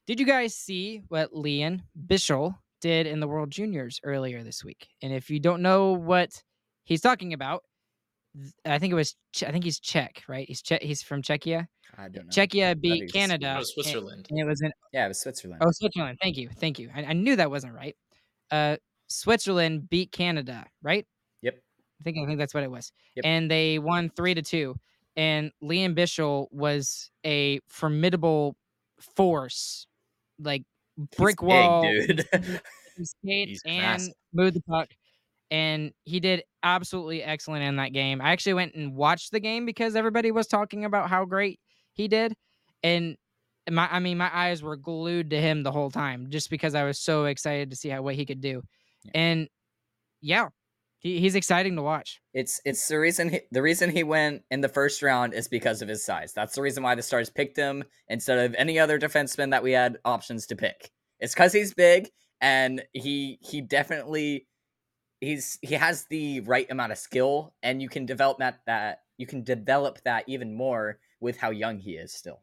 did you guys see what Lian Bichsel did in the World Juniors earlier this week? And if you don't know what he's talking about, I think it was I think he's Czech, right? He's che- he's from Czechia. I don't know. Czechia beat Canada. Oh, Switzerland. And, and, it was in Yeah, it was Switzerland. Oh, Switzerland. Thank you. Thank you. I, I knew that wasn't right. Uh Switzerland beat Canada, right? I think I think that's what it was. Yep. And they won three to two. And Lian Bichsel was a formidable force, like brick He's wall, big, dude. and move the puck. And he did absolutely excellent in that game. I actually went and watched the game because everybody was talking about how great he did. And my I mean, my eyes were glued to him the whole time just because I was so excited to see how what he could do. Yeah. And yeah, he, he's exciting to watch. It's it's the reason he, the reason he went in the first round is because of his size. That's the reason why the Stars picked him instead of any other defenseman that we had options to pick. It's because he's big and he he definitely he's he has the right amount of skill and you can develop that that you can develop that even more with how young he is still.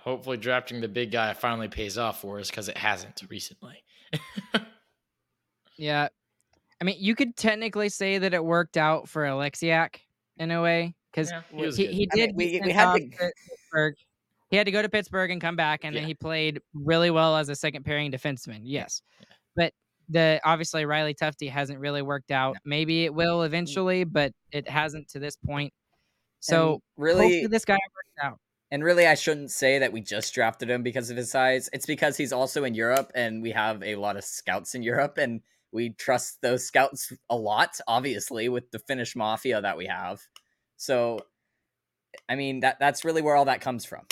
Hopefully, drafting the big guy finally pays off for us because it hasn't recently. Yeah. I mean, you could technically say that it worked out for Oleksiak in a way because Yeah, he he, he, good. he I mean, did. we- we had off to- to Pittsburgh. He had to go to Pittsburgh and come back, and then he played really well as a second pairing defenseman. Yes, but the obviously Riley Tufte hasn't really worked out. Maybe it will mm. eventually, but it hasn't to this point. So And really hopefully this guy works out. And really, I shouldn't say that we just drafted him because of his size. It's because he's also in Europe, and we have a lot of scouts in Europe, and we trust those scouts a lot. Obviously, with the Finnish mafia that we have. So, I mean that that's really where all that comes from.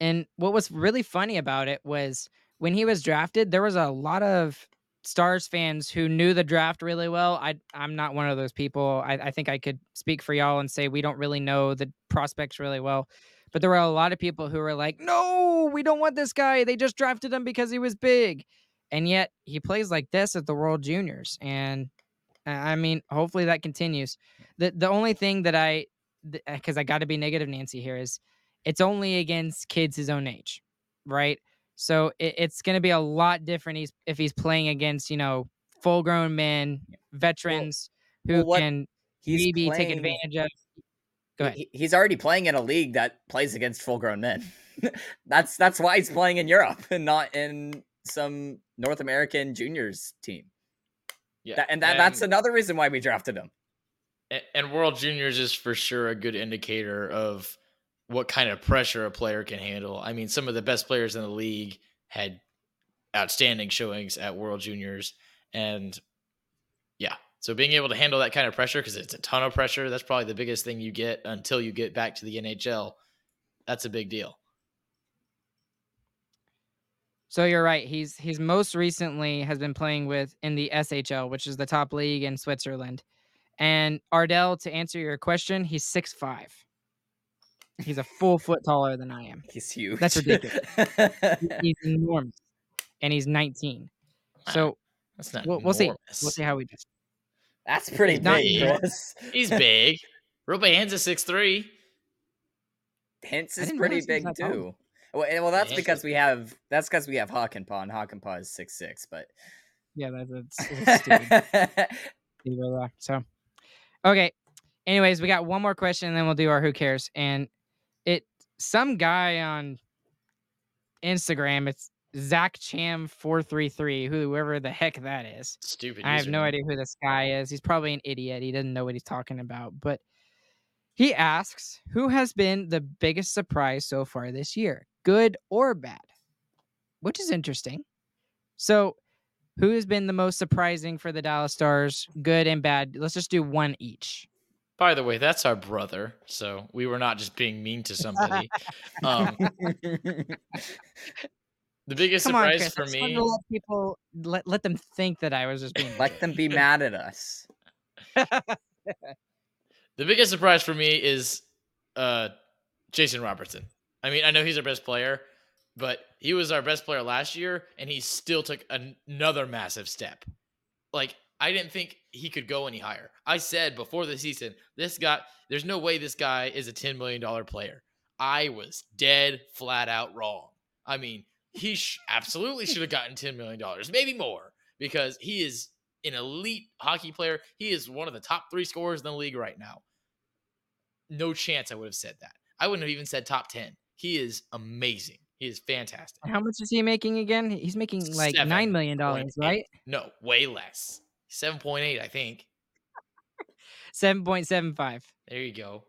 And what was really funny about it was when he was drafted, there was a lot of Stars fans who knew the draft really well. I I'm not one of those people. I, I think I could speak for y'all and say we don't really know the prospects really well. But there were a lot of people who were like, no, we don't want this guy. They just drafted him because he was big. And yet he plays like this at the World Juniors. And I mean, hopefully that continues. The the only thing that I because eh, I got to be negative Nancy here is it's only against kids his own age, right? So it, it's going to be a lot different he's, if he's playing against, you know, full grown men, veterans who well, what- can He's maybe take advantage of. Go ahead. he- he's already playing in a league that plays against full grown men. that's that's why he's playing in Europe and not in some North American juniors team. Yeah, That, and that, that's another reason why we drafted him. A- and World Juniors is for sure a good indicator of what kind of pressure a player can handle. I mean, some of the best players in the league had outstanding showings at World Juniors, and yeah, so being able to handle that kind of pressure because it's a ton of pressure. That's probably the biggest thing you get until you get back to the NHL. That's a big deal. So you're right. He's he's most recently has been playing with in the SHL, which is the top league in Switzerland. And Ardell, to answer your question, he's six five. He's a full foot taller than I am. He's huge. That's ridiculous. He's enormous, and he's 19. So That's not. we'll, we'll see. We'll see how we do. That's pretty Not big, enormous. Chris. He's big. Roope Hintz a six three. Hintz is pretty realize he was big that tall. too. Well, and- well, that's Yeah. because we have that's because we have Hakanpää, and Hakanpää is six six. But Yeah, that's, that's, that's stupid. So, okay. Anyways, we got one more question, and then we'll do our who cares. And it some guy on Instagram, it's Zach Cham four three three, whoever the heck that is. Stupid. I have no idea who this guy is. He's probably an idiot. He doesn't know what he's talking about. But he asks, who has been the biggest surprise so far this year, good or bad? Which is interesting. So, who has been the most surprising for the Dallas Stars, good and bad? Let's just do one each. By the way, that's our brother, so we were not just being mean to somebody. um, the biggest Come on, surprise Chris. For me, to let people let, let them think that I was just being. let them be mad at us. the biggest surprise for me is uh, Jason Robertson. I mean, I know he's our best player, but he was our best player last year, and he still took an- another massive step. Like I didn't think he could go any higher. I said before the season, this guy, there's no way this guy is a ten million dollar player. I was dead flat out wrong. I mean, he sh- absolutely should have gotten ten million dollars, maybe more, because he is an elite hockey player. He is one of the top three scorers in the league right now. No chance I would have said that. I wouldn't have even said top ten. He is amazing. He is fantastic. How much is he making again? He's making like Seven nine million point dollars, right? No, way less. Seven point eight, I think. Seven point seven five. There you go,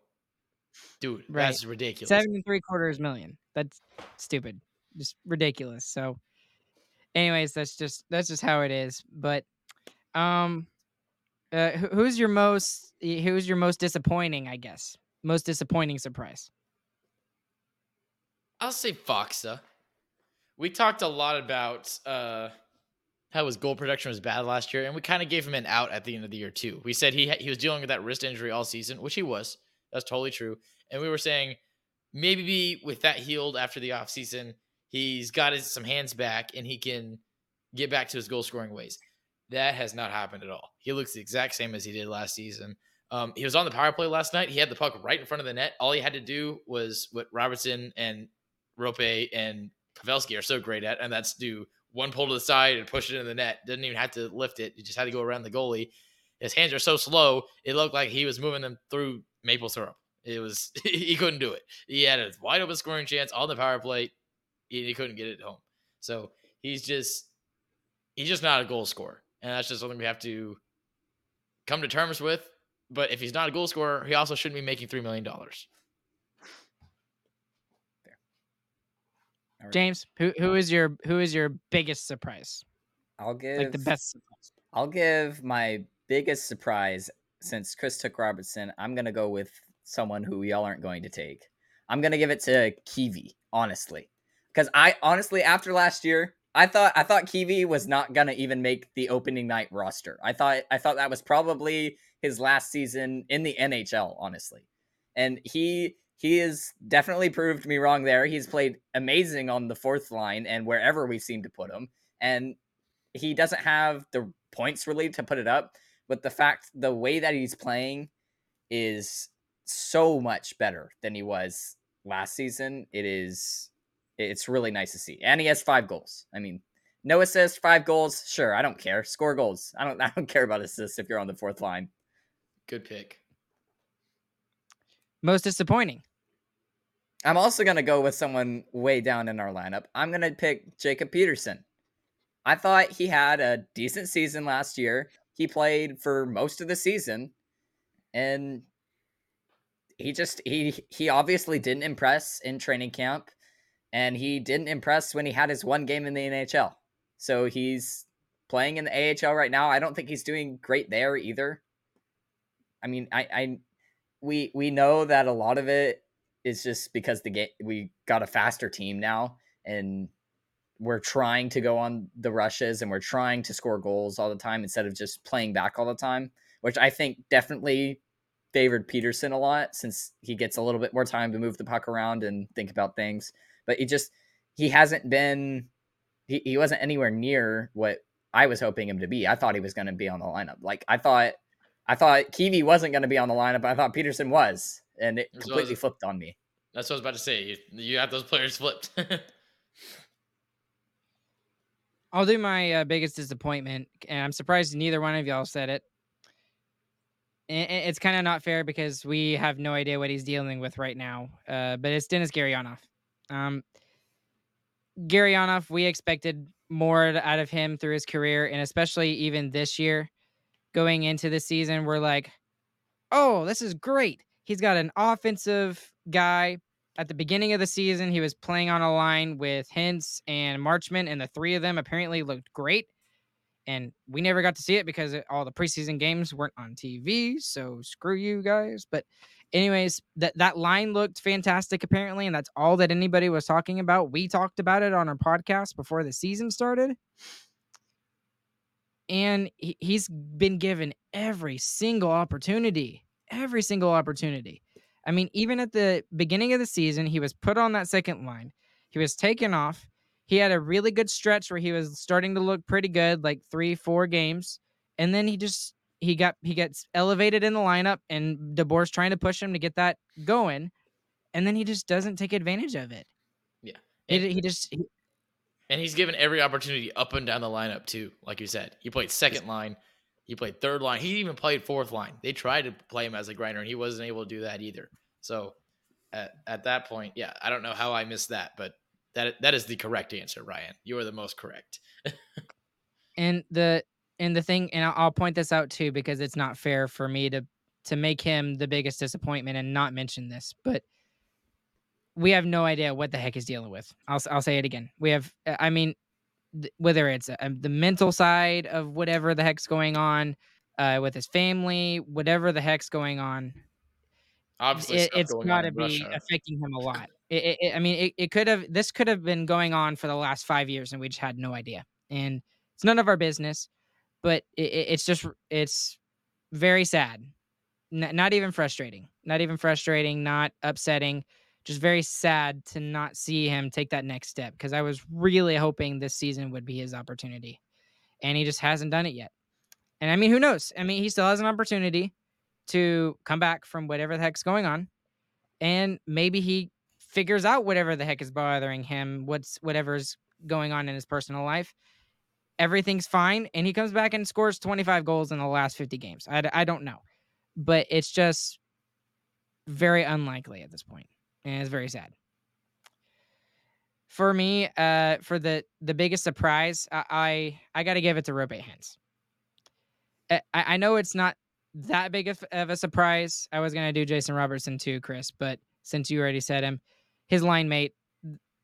dude. Right. That's ridiculous. Seven and three quarters million. That's stupid. Just ridiculous. So, anyways, that's just that's just how it is. But, um, uh, who's your most who's your most disappointing? I guess most disappointing surprise. I'll say Faksa. We talked a lot about uh, how his goal production was bad last year, and we kind of gave him an out at the end of the year too. We said he ha- he was dealing with that wrist injury all season, which he was. That's totally true. And we were saying maybe with that healed after the offseason, he's got his some hands back and he can get back to his goal scoring ways. That has not happened at all. He looks the exact same as he did last season. Um, he was on the power play last night. He had the puck right in front of the net. All he had to do was what Robertson and Roope and Pavelski are so great at, and that's do one pull to the side and push it in the net. Didn't even have to lift it. He just had to go around the goalie. His hands are so slow, it looked like he was moving them through maple syrup. It was he couldn't do it. He had a wide open scoring chance on the power play. He, he couldn't get it home. So he's just he's just not a goal scorer. And that's just something we have to come to terms with. But if he's not a goal scorer, he also shouldn't be making three million dollars. All right. James, who who is your who is your biggest surprise? I'll give Like the best surprise. I'll give my biggest surprise since Chris took Robertson. I'm gonna go with someone who y'all aren't going to take. I'm gonna give it to Kiwi, honestly, because I honestly after last year, I thought I thought Kiwi was not gonna even make the opening night roster. I thought I thought that was probably his last season in the NHL, honestly, and he he has definitely proved me wrong there. He's played amazing on the fourth line and wherever we seem to put him, and he doesn't have the points really to put it up, but the fact the way that he's playing is so much better than he was last season. It is it's really nice to see. And he has five goals. I mean, no assists, five goals. Sure, I don't care. Score goals. I don't. I don't care about assists if you're on the fourth line. Good pick. Most disappointing. I'm also gonna go with someone way down in our lineup. I'm gonna pick Jacob Peterson. I thought he had a decent season last year. He played for most of the season, and he just he he obviously didn't impress in training camp, and he didn't impress when he had his one game in the NHL. So he's playing in the AHL right now. I don't think he's doing great there either. I mean, I, I we we know that a lot of it is just because the game we got a faster team now and we're trying to go on the rushes and we're trying to score goals all the time instead of just playing back all the time, which I think definitely favored Peterson a lot since he gets a little bit more time to move the puck around and think about things. But he just he hasn't been he, he wasn't anywhere near what I was hoping him to be. I thought he was going to be on the lineup. Like I thought I thought Kiwi wasn't going to be on the lineup. I thought Peterson was, and it completely flipped on me. That's what I was about to say. You, you have those players flipped. I'll do my uh, biggest disappointment, and I'm surprised neither one of y'all said it. It's kind of not fair because we have no idea what he's dealing with right now. Uh, but it's Denis Gurianov. Um, Gurianov, we expected more out of him through his career, and especially even this year, going into the season, we're like, "Oh, this is great." He's got an offensive guy at the beginning of the season, he was playing on a line with Hintz and Marchment, and the three of them apparently looked great. And we never got to see it because all the preseason games weren't on TV. So screw you guys. But, anyways, that, that line looked fantastic, apparently. And that's all that anybody was talking about. We talked about it on our podcast before the season started. And he, he's been given every single opportunity, every single opportunity I mean, even at the beginning of the season, he was put on that second line. He was taken off. He had a really good stretch where he was starting to look pretty good, like three, four games. And then he just he got he gets elevated in the lineup and DeBoer's trying to push him to get that going. And then he just doesn't take advantage of it. Yeah. He, he just he, and he's given every opportunity up and down the lineup too. Like you said, he played second line. He played third line. He even played fourth line. They tried to play him as a grinder, and he wasn't able to do that either. So at, at that point, yeah, I don't know how I missed that, but that that is the correct answer, Ryan. You are the most correct. and the and the thing, and I'll, point this out too because it's not fair for me to to make him the biggest disappointment and not mention this, but we have no idea what the heck he's dealing with. I'll I'll say it again. We have, I mean, whether it's uh, the mental side of whatever the heck's going on uh, with his family, whatever the heck's going on, obviously it, has got to be Russia. affecting him a lot. It, it, I mean, it, it could have this could have been going on for the last five years, and we just had no idea. And it's none of our business, but it's just it's very sad. N- not even frustrating. Not even frustrating. Not upsetting just very sad to not see him take that next step because I was really hoping this season would be his opportunity. And he just hasn't done it yet. And I mean, who knows? I mean, he still has an opportunity to come back from whatever the heck's going on. And maybe he figures out whatever the heck is bothering him, what's whatever's going on in his personal life. Everything's fine. And he comes back and scores 25 goals in the last 50 games. I, I don't know. But it's just very unlikely at this point and it's very sad. For me, uh, for the the biggest surprise, I I, I got to give it to Roope Hintz. I, I know it's not that big of, of a surprise. I was gonna do Jason Robertson too, Chris, but since you already said him, his line mate,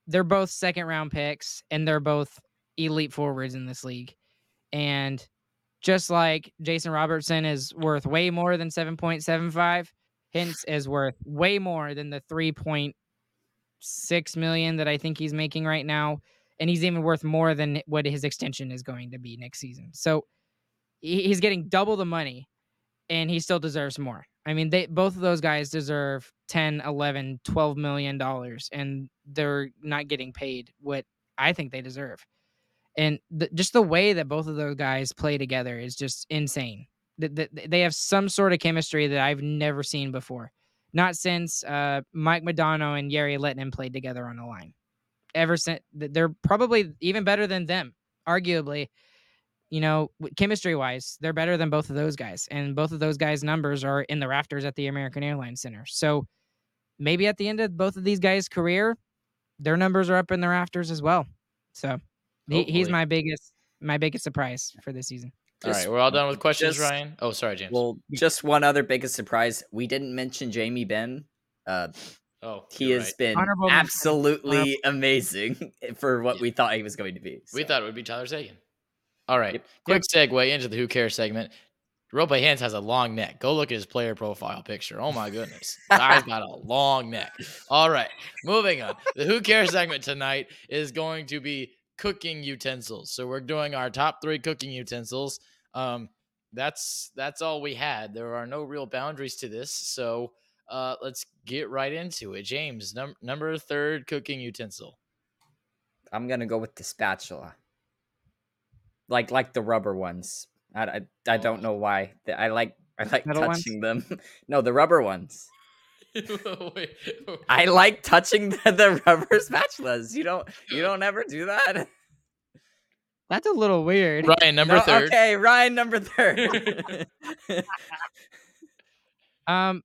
they're both second round picks, and they're both elite forwards in this league. And just like Jason Robertson is worth way more than 7.75, Hintz is worth way more than the 3.6 million that I think he's making right now. And he's even worth more than what his extension is going to be next season. So he's getting double the money and he still deserves more. I mean, they both of those guys deserve 10, 11, 12 million dollars and they're not getting paid what I think they deserve. And the, just the way that both of those guys play together is just insane they have some sort of chemistry that I've never seen before. Not since uh, Mike Modano and Jere Lehtinen played together on the line. ever since. They're probably even better than them, arguably. You know, chemistry wise, they're better than both of those guys, and both of those guys' numbers are in the rafters at the American Airlines Center. So maybe at the end of both of these guys' career, their numbers are up in the rafters as well. So he, he's my biggest my biggest surprise for this season. All Just- right, we're all done with questions, just- Ryan. Oh, sorry, James. Well, just one other biggest surprise. We didn't mention Jamie Benn. Uh, oh, he has right. been Honorable mention. absolutely amazing for what Yeah. we thought he was going to be. We thought it would be Tyler Seguin. All right, Yep. quick segue into the Who Cares segment. Roope Hintz has a long neck. Go look at his player profile picture. Oh my goodness. Guy's got a long neck. All right, moving on. The Who Cares segment tonight is going to be cooking utensils. So we're doing our top three cooking utensils. Um, that's that's all we had. There are no real boundaries to this. So uh, let's get right into it. James, num- number third cooking utensil. I'm gonna go with the spatula. Like like the rubber ones. I, I, I don't Oh. know why. I like I like Metal ones? touching them. no, the rubber ones. Wait, I like touching the, the rubber spatulas. You don't you don't ever do that. That's a little weird. Ryan, number No, third. Okay, Ryan number third. Um,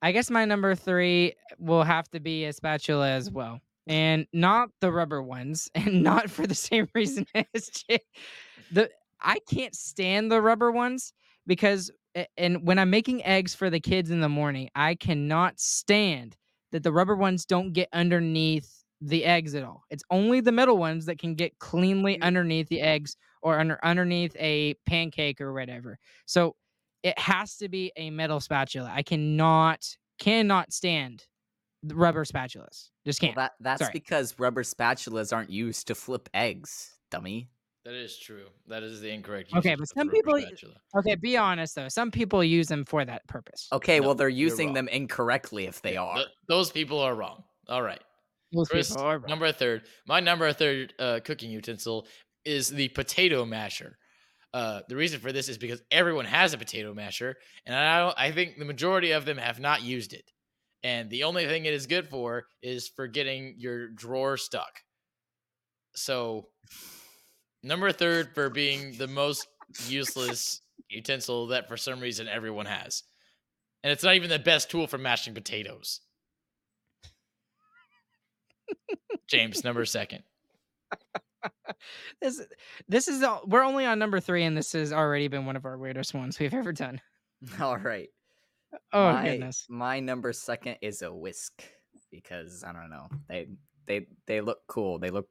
I guess my number three will have to be a spatula as well, and not the rubber ones, and not for the same reason as Jay. the. I can't stand the rubber ones because, a- and when I'm making eggs for the kids in the morning, I cannot stand that the rubber ones don't get underneath the eggs at all. It's only the metal ones that can get cleanly mm-hmm. underneath the eggs or under underneath a pancake or whatever. So it has to be a metal spatula. I cannot cannot stand the rubber spatulas. Just can't. that that's Sorry. because rubber spatulas aren't used to flip eggs, dummy. That is true. That is the incorrect. Okay, but some people- spatula. okay, be honest though. Some people use them for that purpose. Okay, No, well they're using them incorrectly if they are. Th- those people are wrong. All right, Those Chris, people are wrong. number third. My number third uh, cooking utensil is the potato masher. Uh, the reason for this is because everyone has a potato masher, and I don't, I think the majority of them have not used it. And the only thing it is good for is for getting your drawer stuck. So, number third for being the most useless utensil that for some reason everyone has. And it's not even the best tool for mashing potatoes. James, number second. this this is all, we're only on number three, and this has already been one of our weirdest ones we've ever done. All right. Oh my, goodness. My number second is a whisk because I don't know. They they they look cool. They look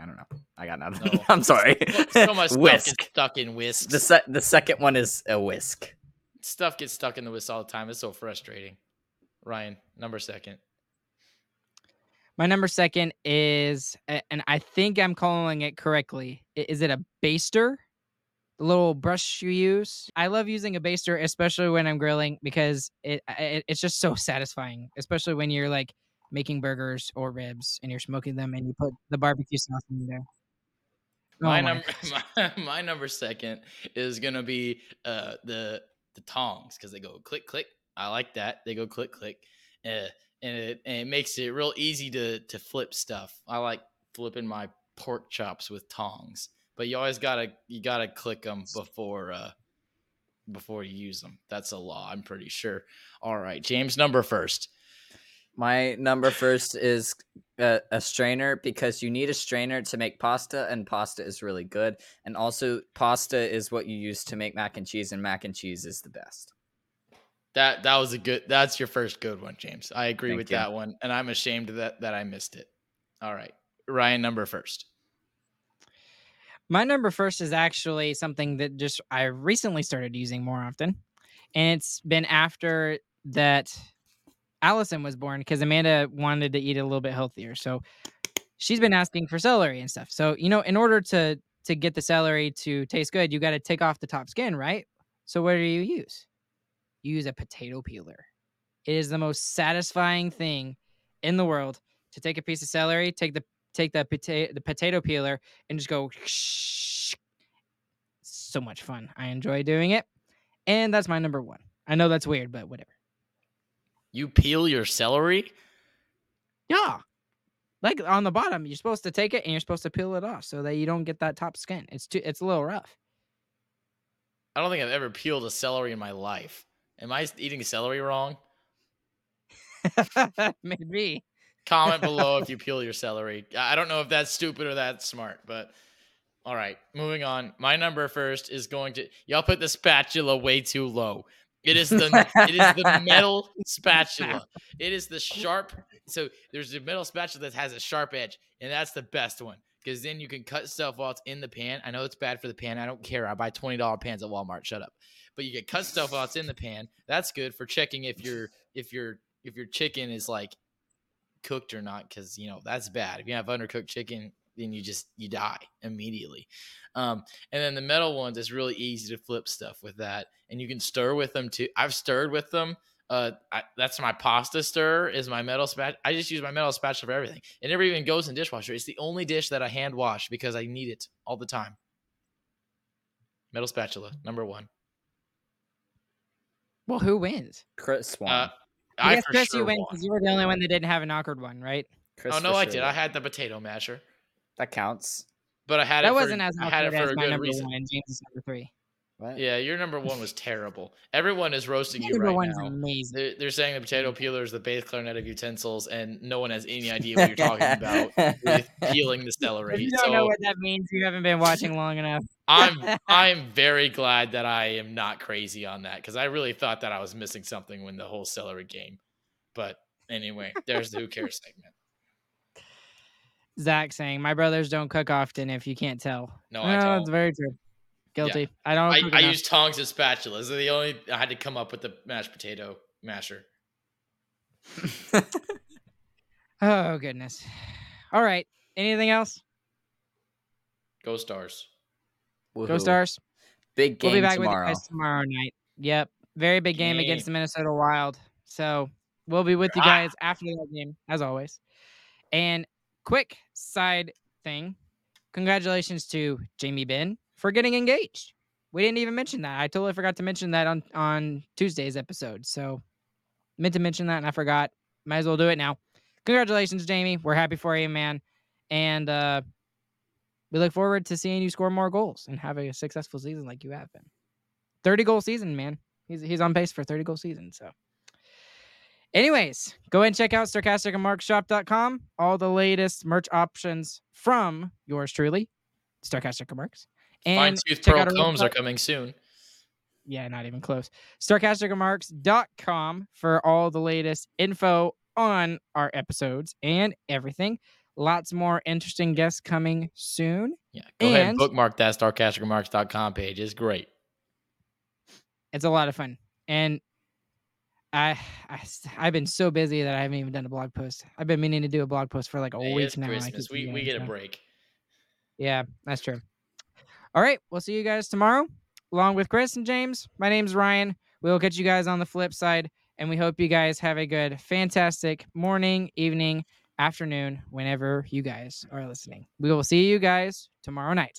I don't know. I got nothing. No. I'm sorry. So, so much stuff whisk. gets stuck in whisks. The se- the second one is a whisk. stuff gets stuck in the whisk all the time. It's so frustrating. Ryan, number second. My number second is, and I think I'm calling it correctly. Is it a baster? The little brush you use. I love using a baster, especially when I'm grilling, because it, it it's just so satisfying. Especially when you're like making burgers or ribs and you're smoking them, and you put the barbecue sauce in there. Oh my my number my, my number second is gonna be uh the the tongs because they go click click. I like that. They go click click. Uh, and it and it makes it real easy to to flip stuff. I like flipping my pork chops with tongs. But you always gotta you gotta click them before uh before you use them. That's a law, I'm pretty sure. All right, James number first. My number first is a, a strainer because you need a strainer to make pasta, and pasta is really good. And also, pasta is what you use to make mac and cheese, and mac and cheese is the best. That that was a good. That's your first good one, James. I agree Thank with you. that one, and I'm ashamed that that I missed it. All right, Ryan, number first. My number first is actually something that just I recently started using more often. And it's been after that Allison was born because Amanda wanted to eat a little bit healthier. So she's been asking for celery and stuff. So, you know, in order to to get the celery to taste good, you got to take off the top skin, right? So what do you use? You use a potato peeler. It is the most satisfying thing in the world to take a piece of celery, take the take the potato the potato peeler and just go shh. so much fun. I enjoy doing it. And that's my number 1. I know that's weird, but whatever. You peel your celery. Yeah. Like on the bottom, you're supposed to take it and you're supposed to peel it off so that you don't get that top skin. It's too it's a little rough. I don't think I've ever peeled a celery in my life. Am I eating celery wrong? Maybe. Comment below if you peel your celery. I don't know if that's stupid or that's smart, but all right, moving on. My number first is going to y'all put the spatula way too low. It is the it is the metal spatula. It is the sharp. So there's a metal spatula that has a sharp edge, and that's the best one because then you can cut stuff while it's in the pan. I know it's bad for the pan. I don't care. I buy twenty dollar pans at Walmart. Shut up. But you can cut stuff while it's in the pan. That's good for checking if your if your if your chicken is like cooked or not, because you know that's bad. If you have undercooked chicken, then you just you die immediately. Um, and then the metal ones is really easy to flip stuff with that, and you can stir with them too. I've stirred with them. Uh, I, that's my pasta stir is my metal spatula. I just use my metal spatula for everything. It never even goes in dishwasher. It's the only dish that I hand wash because I need it all the time. Metal spatula, number one. Well, who wins? Chris won. Uh, I I guess for Chris, sure you win won. because you were the only one that didn't have an awkward one, right? Chris Oh no, for I sure did. I had the potato masher, that counts. but I had That it. wasn't for, as I had it for as a my good number reason. one and James' number three. What? Yeah, your number one was terrible. Everyone is roasting you number right one's now. amazing. They're, they're saying the potato peeler is the bass clarinet of utensils, and no one has any idea what you're talking about with peeling the If celery. you don't know So what that means, you haven't been watching long enough. I'm I'm very glad that I am not crazy on that because I really thought that I was missing something when the whole celery game. But anyway, there's the who cares segment. Zach saying, "My brothers don't cook often. If you can't tell." No, I don't. it's very true. Guilty. I don't. I, cook I use tongs and spatulas. They're the only I had to come up with the mashed potato masher. Oh goodness. All right. Anything else? Go stars. Go Stars. Big game we'll be back tomorrow. with you guys tomorrow night. Yep. Very big game, against the Minnesota Wild. So we'll be with you Ah. guys after that game, as always. And quick side thing. Congratulations to Jamie Benn for getting engaged. We didn't even mention that. I totally forgot to mention that on, on Tuesday's episode. So meant to mention that and I forgot. Might as well do it now. Congratulations, Jamie. We're happy for you, man. And uh we look forward to seeing you score more goals and have a successful season like you have been. 30 goal season, man. He's he's on pace for 30 goal season. So anyways, go ahead and check out sarcasticandmarkshop.com. All the latest merch options from yours truly, Sarcastic and Marks. Fine And tooth check pearl combs are coming soon. Yeah, not even close. Sarcasticremarks.com for all the latest info on our episodes and everything. Lots more interesting guests coming soon. Yeah, go ahead and And- bookmark that starcasticremarks.com page. It's great. It's a lot of fun. And I, I I've been so busy that I haven't even done a blog post. I've been meaning to do a blog post for like a Hey, week it's now. Christmas. We we get a break. Yeah, that's true. All right, we'll see you guys tomorrow, along with Chris and James. My name's Ryan. We will catch you guys on the flip side, and we hope you guys have a good, fantastic morning, evening, afternoon, whenever you guys are listening. We will see you guys tomorrow night.